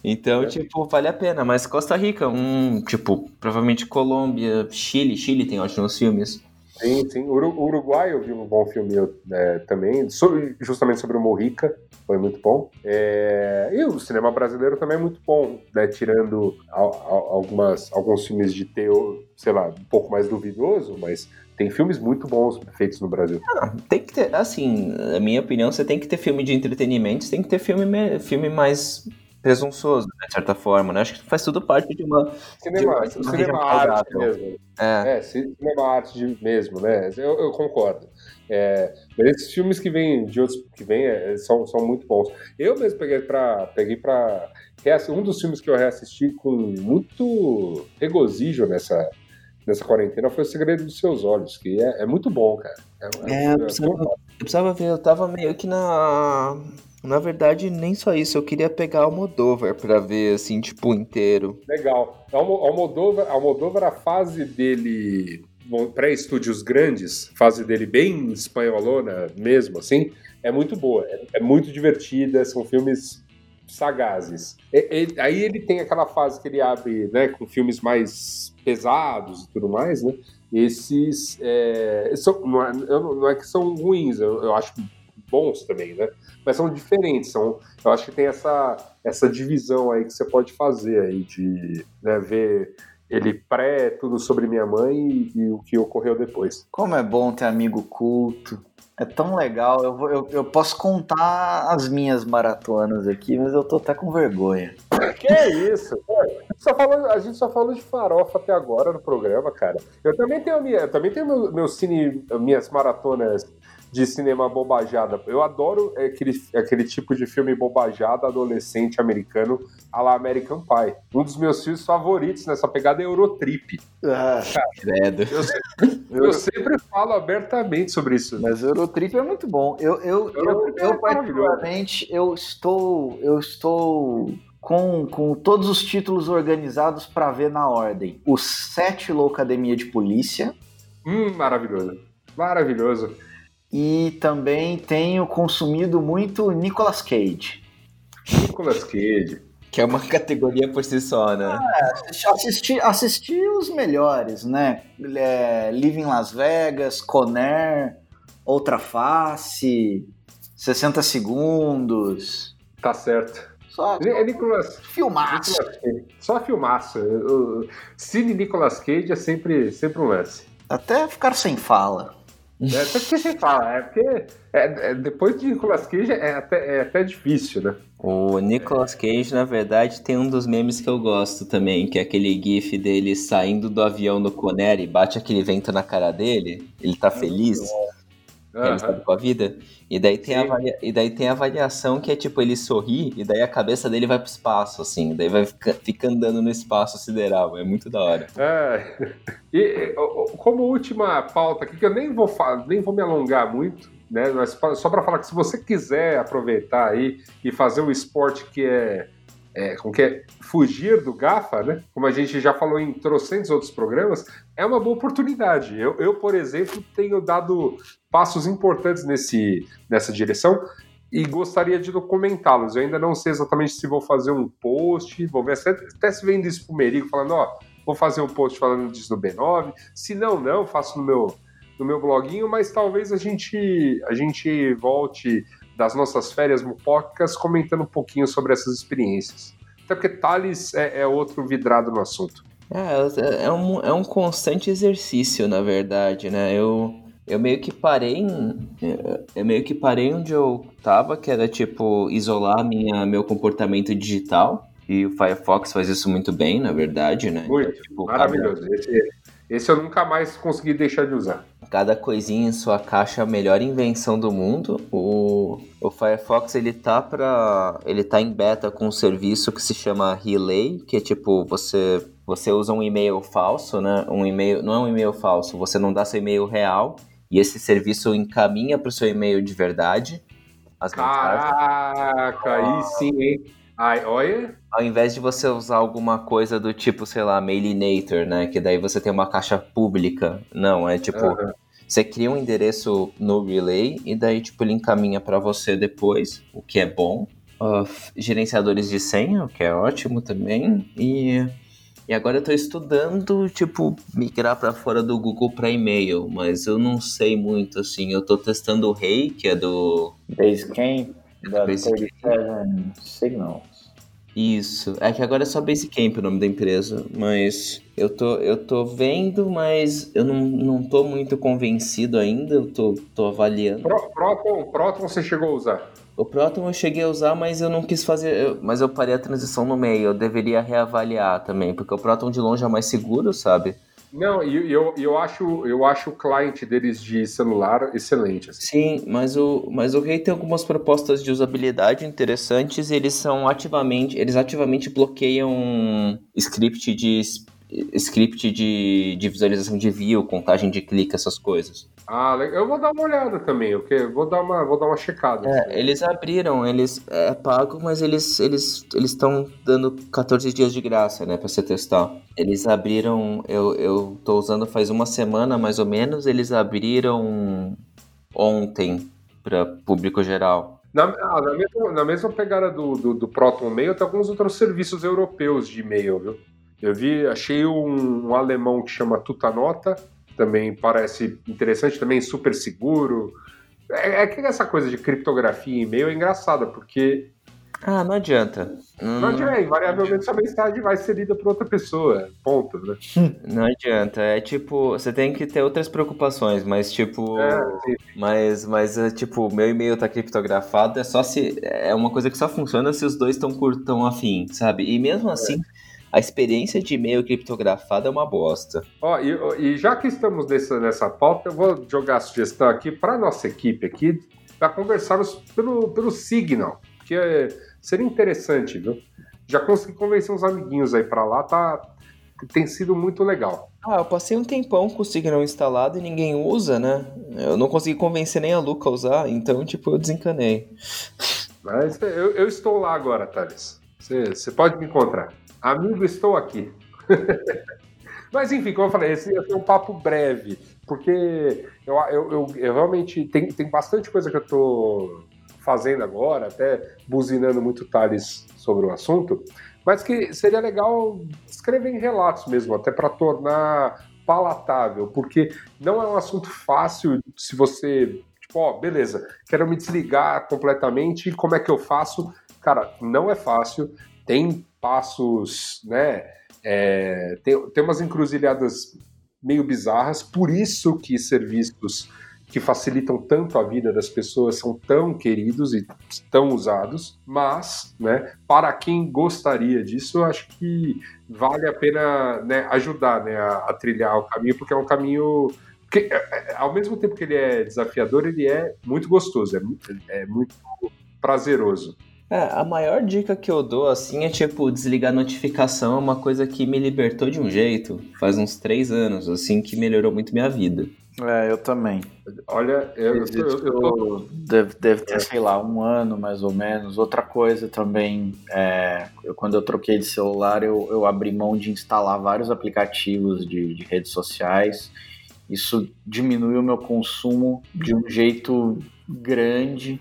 Então, é. tipo, vale a pena. Mas Costa Rica, um, tipo, provavelmente Colômbia, Chile. Chile tem ótimos filmes. Sim, sim. O Uruguai eu vi um bom filme é, também, sobre, justamente sobre o Morrica, foi muito bom. É, e o cinema brasileiro também é muito bom, né? Tirando algumas, alguns filmes de teo, sei lá, um pouco mais duvidoso, mas tem filmes muito bons feitos no Brasil. Ah, tem que ter, assim, na minha opinião, você tem que ter filme de entretenimento, você tem que ter filme, filme mais presunçoso, né, de certa forma, né? Acho que faz tudo parte de uma. Cinema, de uma, cinema arte mesmo. É. é, cinema arte mesmo, né? Eu, eu concordo. É, mas esses filmes que vêm de outros que vêm é, são, são muito bons. Eu mesmo peguei para peguei para um dos filmes que eu reassisti com muito regozijo nessa nessa quarentena foi O Segredo dos Seus Olhos, que é, é muito bom, cara. É, é, eu, precisava, eu, precisava, ver, eu tava meio que na. Na verdade, nem só isso, eu queria pegar o Moldova pra ver, assim, tipo, inteiro. Legal. O Almodóvar, Almodóvar a fase dele pré-estúdios grandes, fase dele bem espanholona mesmo, assim, é muito boa, é, é muito divertida, são filmes sagazes. Aí ele tem aquela fase que ele abre né, com filmes mais pesados e tudo mais, né? Esses é, são, não, é, não, é, que são ruins, eu, eu, acho bons também, né? Mas são diferentes, são, eu acho que tem essa, essa divisão aí que você pode fazer aí de né, ver ele pré tudo sobre minha mãe e, e, o que ocorreu depois. Como é bom ter amigo culto. É tão legal. Eu, eu, eu posso contar as minhas maratonas aqui, mas eu tô até com vergonha. Que isso? Só falou, a gente só falou de farofa até agora no programa, cara. Eu também tenho, minha, eu também tenho meu, meu cine, minhas maratonas de cinema bobajada. Eu adoro aquele, aquele tipo de filme bobajada adolescente americano a la American Pie. Um dos meus filmes favoritos nessa pegada é Eurotrip. Ah, credo. Eu, eu, sempre falo abertamente sobre isso. Mas Eurotrip é muito bom. Eu, eu, eu, eu, eu é particularmente, eu estou, eu estou com, com todos os títulos organizados para ver na ordem. O Sete Loucademia de Polícia. Hum, maravilhoso. Maravilhoso. E também tenho consumido muito Nicolas Cage. Nicolas Cage. Que é uma categoria por si só, né? Ah, assisti, assisti os melhores, né? É, Living Las Vegas, Conner, Outra Face, 60 Segundos. Tá certo. Só, é Nicolas, filmaço. Nicolas só filmaço. Cine Nicolas Cage é sempre, sempre um lance. Até ficar sem fala. É, até porque sem fala, é porque é, é, depois de Nicolas Cage é até, é até difícil, né? O Nicolas Cage, na verdade, tem um dos memes que eu gosto também, que é aquele gif dele saindo do avião no Conner e bate aquele vento na cara dele, ele tá feliz. Uhum. Ele sabe com a vida. E daí, tem a e daí tem a avaliação que é tipo, ele sorri e daí a cabeça dele vai pro espaço, assim. Daí vai ficar fica andando no espaço sideral. É muito da hora. É. E como última pauta aqui, que eu nem vou, nem vou me alongar muito, né? Mas só para falar que se você quiser aproveitar aí e fazer um esporte que é, é, como que é fugir do GAFA, né? Como a gente já falou em trocentos outros programas, é uma boa oportunidade. Eu, eu por exemplo, tenho dado passos importantes nesse, nessa direção e gostaria de documentá-los. Eu ainda não sei exatamente se vou fazer um post, vou ver até, até se vendo isso pro Merigo, falando, ó, vou fazer um post falando disso no B9. Se não, não, faço no meu, no meu bloguinho, mas talvez a gente, a gente volte das nossas férias mupocas comentando um pouquinho sobre essas experiências. Até porque Thales é, é outro vidrado no assunto. É, é um, é um constante exercício, na verdade, né? Eu, eu meio que parei em, eu meio que parei onde eu tava, que era tipo isolar minha, meu comportamento digital. E o Firefox faz isso muito bem, na verdade, né? Muito, tipo, maravilhoso. Cada... Esse, esse eu nunca mais consegui deixar de usar. Cada coisinha em sua caixa, a melhor invenção do mundo. O, o Firefox ele tá para, ele tá em beta com um serviço que se chama Relay, que é tipo você você usa um e-mail falso, né? Um e-mail não é um e-mail falso, você não dá seu e-mail real e esse serviço encaminha para o seu e-mail de verdade Caraca, aí sim, hein? Ai, olha. Ao invés de você usar alguma coisa do tipo, sei lá, Mailinator, né? Que daí você tem uma caixa pública. Não, é tipo. Uhum. Você cria um endereço no Relay e daí, tipo, ele encaminha para você depois, o que é bom. Uh, gerenciadores de senha, o que é ótimo também. E, e agora eu tô estudando, tipo, migrar para fora do Google para e-mail, mas eu não sei muito, assim. Eu tô testando o Rei, que é do... Basecamp, da Basecamp. 37 Signal. Isso. É que agora é só Basecamp o nome da empresa, mas eu tô, eu tô vendo, mas eu não, não tô muito convencido ainda, eu tô, tô avaliando. Pro, Proton, Proton você chegou a usar? O Proton eu cheguei a usar, mas eu não quis fazer, eu, mas eu parei a transição no meio, eu deveria reavaliar também, porque o Proton de longe é mais seguro, sabe? Não, e eu, eu, acho, eu acho o cliente deles de celular excelente. Assim. Sim, mas o, mas o Rei tem algumas propostas de usabilidade interessantes e eles são ativamente, eles ativamente bloqueiam script de script de, de visualização de view, contagem de clique, essas coisas. Ah, eu vou dar uma olhada também, eu vou dar uma, vou dar uma checada. É, assim. eles abriram, eles é pago, mas eles eles eles estão dando 14 dias de graça, né, para você testar. Eles abriram, eu eu tô usando faz uma semana mais ou menos, eles abriram ontem para público geral. Na, ah, na, mesma, na mesma pegada do, do, do Proton Mail, tem alguns outros serviços europeus de e-mail, viu? Eu vi, achei um, um alemão que chama Tutanota, também parece interessante, também super seguro. É, é que essa coisa de criptografia em e-mail é engraçada, porque. Ah, não adianta. Não, não adianta, invariavelmente sua mensagem vai ser lida por outra pessoa. Ponto, né? Não adianta. É tipo, você tem que ter outras preocupações, mas tipo. É, mas, mas é, tipo, meu e-mail tá criptografado, é só se. É uma coisa que só funciona se os dois estão tão afim, sabe? E mesmo assim. É a experiência de e-mail criptografado é uma bosta. Ó, e, e, já que estamos nessa, nessa pauta, eu vou jogar a sugestão aqui para nossa equipe aqui, para conversarmos pelo, pelo Signal, que é, seria interessante, viu? Já consegui convencer uns amiguinhos aí para lá, tá, tem sido muito legal. Ah, eu passei um tempão com o Signal instalado e ninguém usa, né? Eu não consegui convencer nem a Luca a usar, então, tipo, eu desencanei. Mas eu, eu estou lá agora, Thales. Você pode me encontrar. Amigo, estou aqui. Mas enfim, como eu falei, esse é um papo breve, porque eu, eu, eu, eu, realmente tem, tem bastante coisa que eu estou fazendo agora, até buzinando muito Thales sobre o assunto, mas que seria legal escrever em relatos mesmo, até para tornar palatável, porque não é um assunto fácil se você, tipo, ó, beleza, quero me desligar completamente, como é que eu faço? Cara, não é fácil, tem passos, né? É, tem, tem umas encruzilhadas meio bizarras, por isso que serviços que facilitam tanto a vida das pessoas são tão queridos e tão usados, mas, né, para quem gostaria disso, eu acho que vale a pena né, ajudar né, a, a, trilhar o caminho, porque é um caminho que, é, é, ao mesmo tempo que ele é desafiador, ele é muito gostoso, é, é muito prazeroso. É, a maior dica que eu dou, assim, é tipo, desligar notificação é uma coisa que me libertou de um jeito, faz uns três anos, assim, que melhorou muito minha vida. É, eu também. Olha, eu, eu, eu, eu tô... deve, deve ter, é. sei lá, um ano mais ou menos. Outra coisa também, é, eu, quando eu troquei de celular, eu, eu abri mão de instalar vários aplicativos de, de redes sociais. Isso diminuiu o meu consumo de um jeito grande.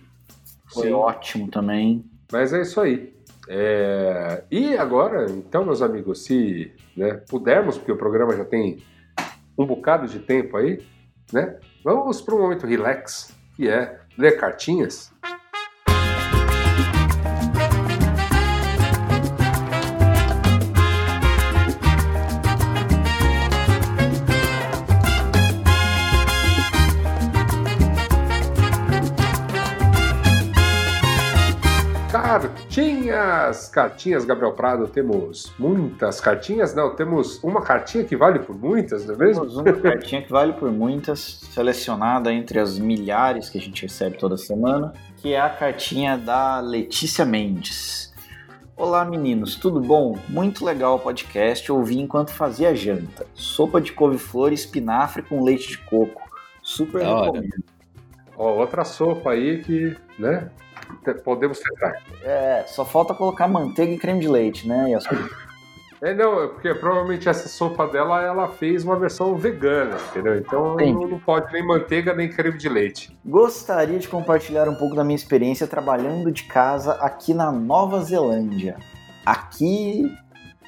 Foi Sim. ótimo também. Mas é isso aí. É... E agora, então, meus amigos, se né, pudermos, porque o programa já tem um bocado de tempo aí, né? Vamos para um momento relax, que é ler cartinhas. Cartinhas! Cartinhas, Gabriel Prado, temos muitas cartinhas? Não, temos uma cartinha que vale por muitas, não é mesmo? Temos uma cartinha que vale por muitas, selecionada entre as milhares que a gente recebe toda semana, que é a cartinha da Letícia Mendes. Olá meninos, tudo bom? Muito legal o podcast, ouvi enquanto fazia janta. Sopa de couve-flor e espinafre com leite de coco. Super recomendo. Ó, outra sopa aí que, né, podemos tentar. É, só falta colocar manteiga e creme de leite, né, É, não, é porque provavelmente essa sopa dela, ela fez uma versão vegana, entendeu? Então não, não, pode nem manteiga nem creme de leite. Gostaria de compartilhar um pouco da minha experiência trabalhando de casa aqui na Nova Zelândia. Aqui,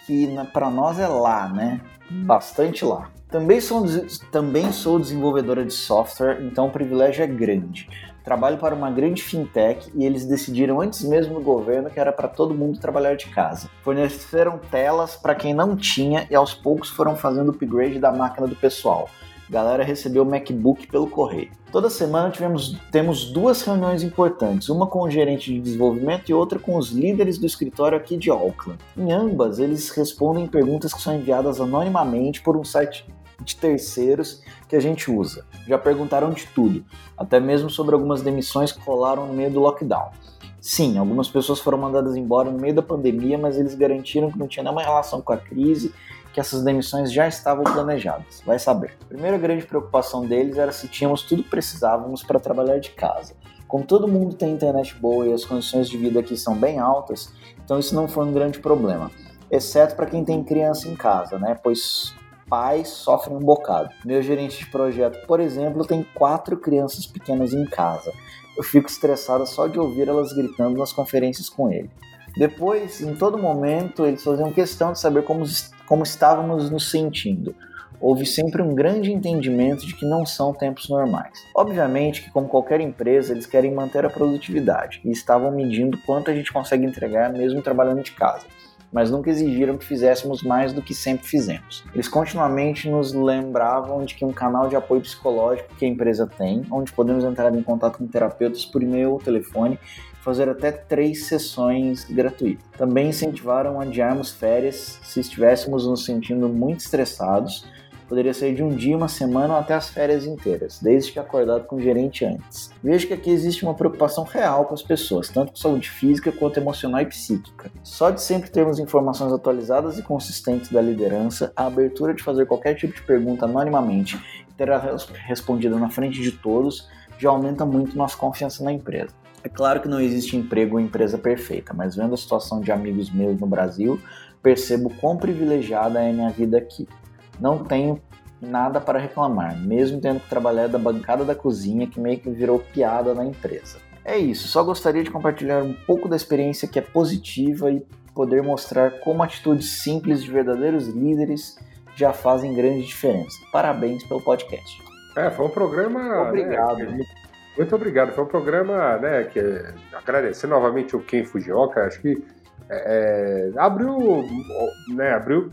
que para nós é lá, né? Bastante lá. Também sou, também sou desenvolvedora de software, então o privilégio é grande. Trabalho para uma grande fintech e eles decidiram antes mesmo do governo que era para todo mundo trabalhar de casa. Forneceram telas para quem não tinha e aos poucos foram fazendo upgrade da máquina do pessoal. A galera recebeu o MacBook pelo correio. Toda semana tivemos, temos duas reuniões importantes, uma com o gerente de desenvolvimento e outra com os líderes do escritório aqui de Auckland. Em ambas, eles respondem perguntas que são enviadas anonimamente por um site de terceiros que a gente usa. Já perguntaram de tudo, até mesmo sobre algumas demissões que rolaram no meio do lockdown. Sim, algumas pessoas foram mandadas embora no meio da pandemia, mas eles garantiram que não tinha nenhuma relação com a crise, que essas demissões já estavam planejadas. Vai saber. A primeira grande preocupação deles era se tínhamos tudo que precisávamos para trabalhar de casa. Como todo mundo tem internet boa e as condições de vida aqui são bem altas, então isso não foi um grande problema exceto para quem tem criança em casa, né? Pois pais sofrem um bocado. Meu gerente de projeto, por exemplo, tem quatro crianças pequenas em casa. Eu fico estressada só de ouvir elas gritando nas conferências com ele. Depois, em todo momento, eles faziam questão de saber como, como estávamos nos sentindo. Houve sempre um grande entendimento de que não são tempos normais. Obviamente que, como qualquer empresa, eles querem manter a produtividade e estavam medindo quanto a gente consegue entregar mesmo trabalhando de casa mas nunca exigiram que fizéssemos mais do que sempre fizemos. Eles continuamente nos lembravam de que um canal de apoio psicológico que a empresa tem, onde podemos entrar em contato com terapeutas por e-mail ou telefone, fazer até três sessões gratuitas. Também incentivaram a adiarmos férias se estivéssemos nos sentindo muito estressados Poderia ser de um dia, uma semana ou até as férias inteiras, desde que acordado com o gerente antes. Vejo que aqui existe uma preocupação real com as pessoas, tanto com saúde física quanto emocional e psíquica. Só de sempre termos informações atualizadas e consistentes da liderança, a abertura de fazer qualquer tipo de pergunta anonimamente e ter a respondida na frente de todos já aumenta muito nossa confiança na empresa. É claro que não existe emprego ou empresa perfeita, mas vendo a situação de amigos meus no Brasil, percebo quão privilegiada é minha vida aqui não tenho nada para reclamar, mesmo tendo que trabalhar da bancada da cozinha que meio que virou piada na empresa. É isso, só gostaria de compartilhar um pouco da experiência que é positiva e poder mostrar como atitudes simples de verdadeiros líderes já fazem grande diferença. Parabéns pelo podcast. É, foi um programa. Né, obrigado. Né, muito obrigado. Foi um programa, né, que agradecer novamente o Ken Fujioka, acho que é, é abriu, né, abriu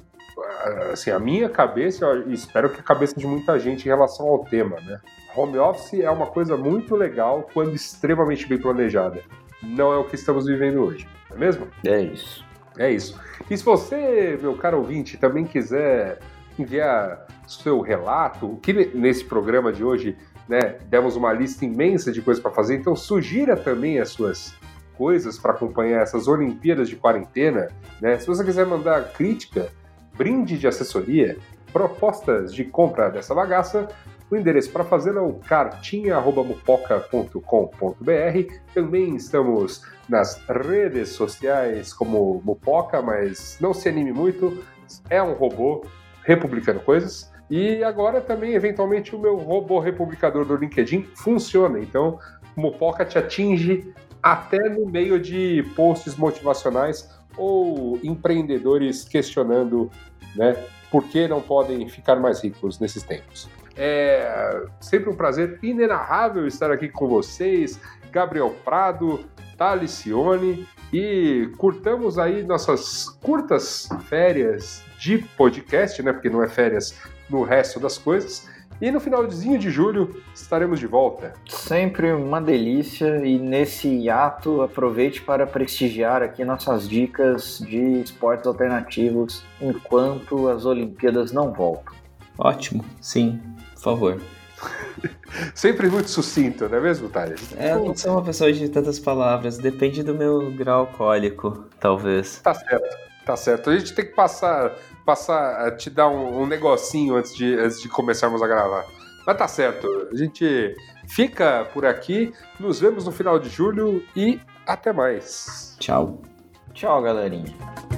assim, a minha cabeça, e espero que a cabeça de muita gente em relação ao tema, né? Home office é uma coisa muito legal quando extremamente bem planejada. Não é o que estamos vivendo hoje, não é mesmo? É isso. É isso. E se você, meu caro ouvinte, também quiser enviar seu relato, que nesse programa de hoje, né, demos uma lista imensa de coisas para fazer, então sugira também as suas coisas para acompanhar essas Olimpíadas de quarentena, né? Se você quiser mandar crítica, brinde de assessoria, propostas de compra dessa bagaça, O endereço para fazer é o cartinha.mupoca.com.br. Também estamos nas redes sociais como Mupoca, mas não se anime muito, é um robô republicando coisas. E agora também, eventualmente, o meu robô republicador do LinkedIn funciona. Então, Mupoca te atinge até no meio de posts motivacionais ou empreendedores questionando né, por que não podem ficar mais ricos nesses tempos. É sempre um prazer inenarrável estar aqui com vocês, Gabriel Prado, Talicione, e curtamos aí nossas curtas férias de podcast, né? Porque não é férias no resto das coisas. E no finalzinho de julho estaremos de volta. Sempre uma delícia e nesse ato aproveite para prestigiar aqui nossas dicas de esportes alternativos enquanto as Olimpíadas não voltam. Ótimo, sim, por favor. Sempre muito sucinto, não é mesmo, Thales? É, eu não sou uma pessoa de tantas palavras, depende do meu grau alcoólico, talvez. Tá certo, tá certo. A gente tem que passar passar, te dar um, um negocinho antes de, antes de começarmos a gravar. Mas tá certo, a gente fica por aqui, nos vemos no final de julho e até mais. Tchau. Tchau, galerinha.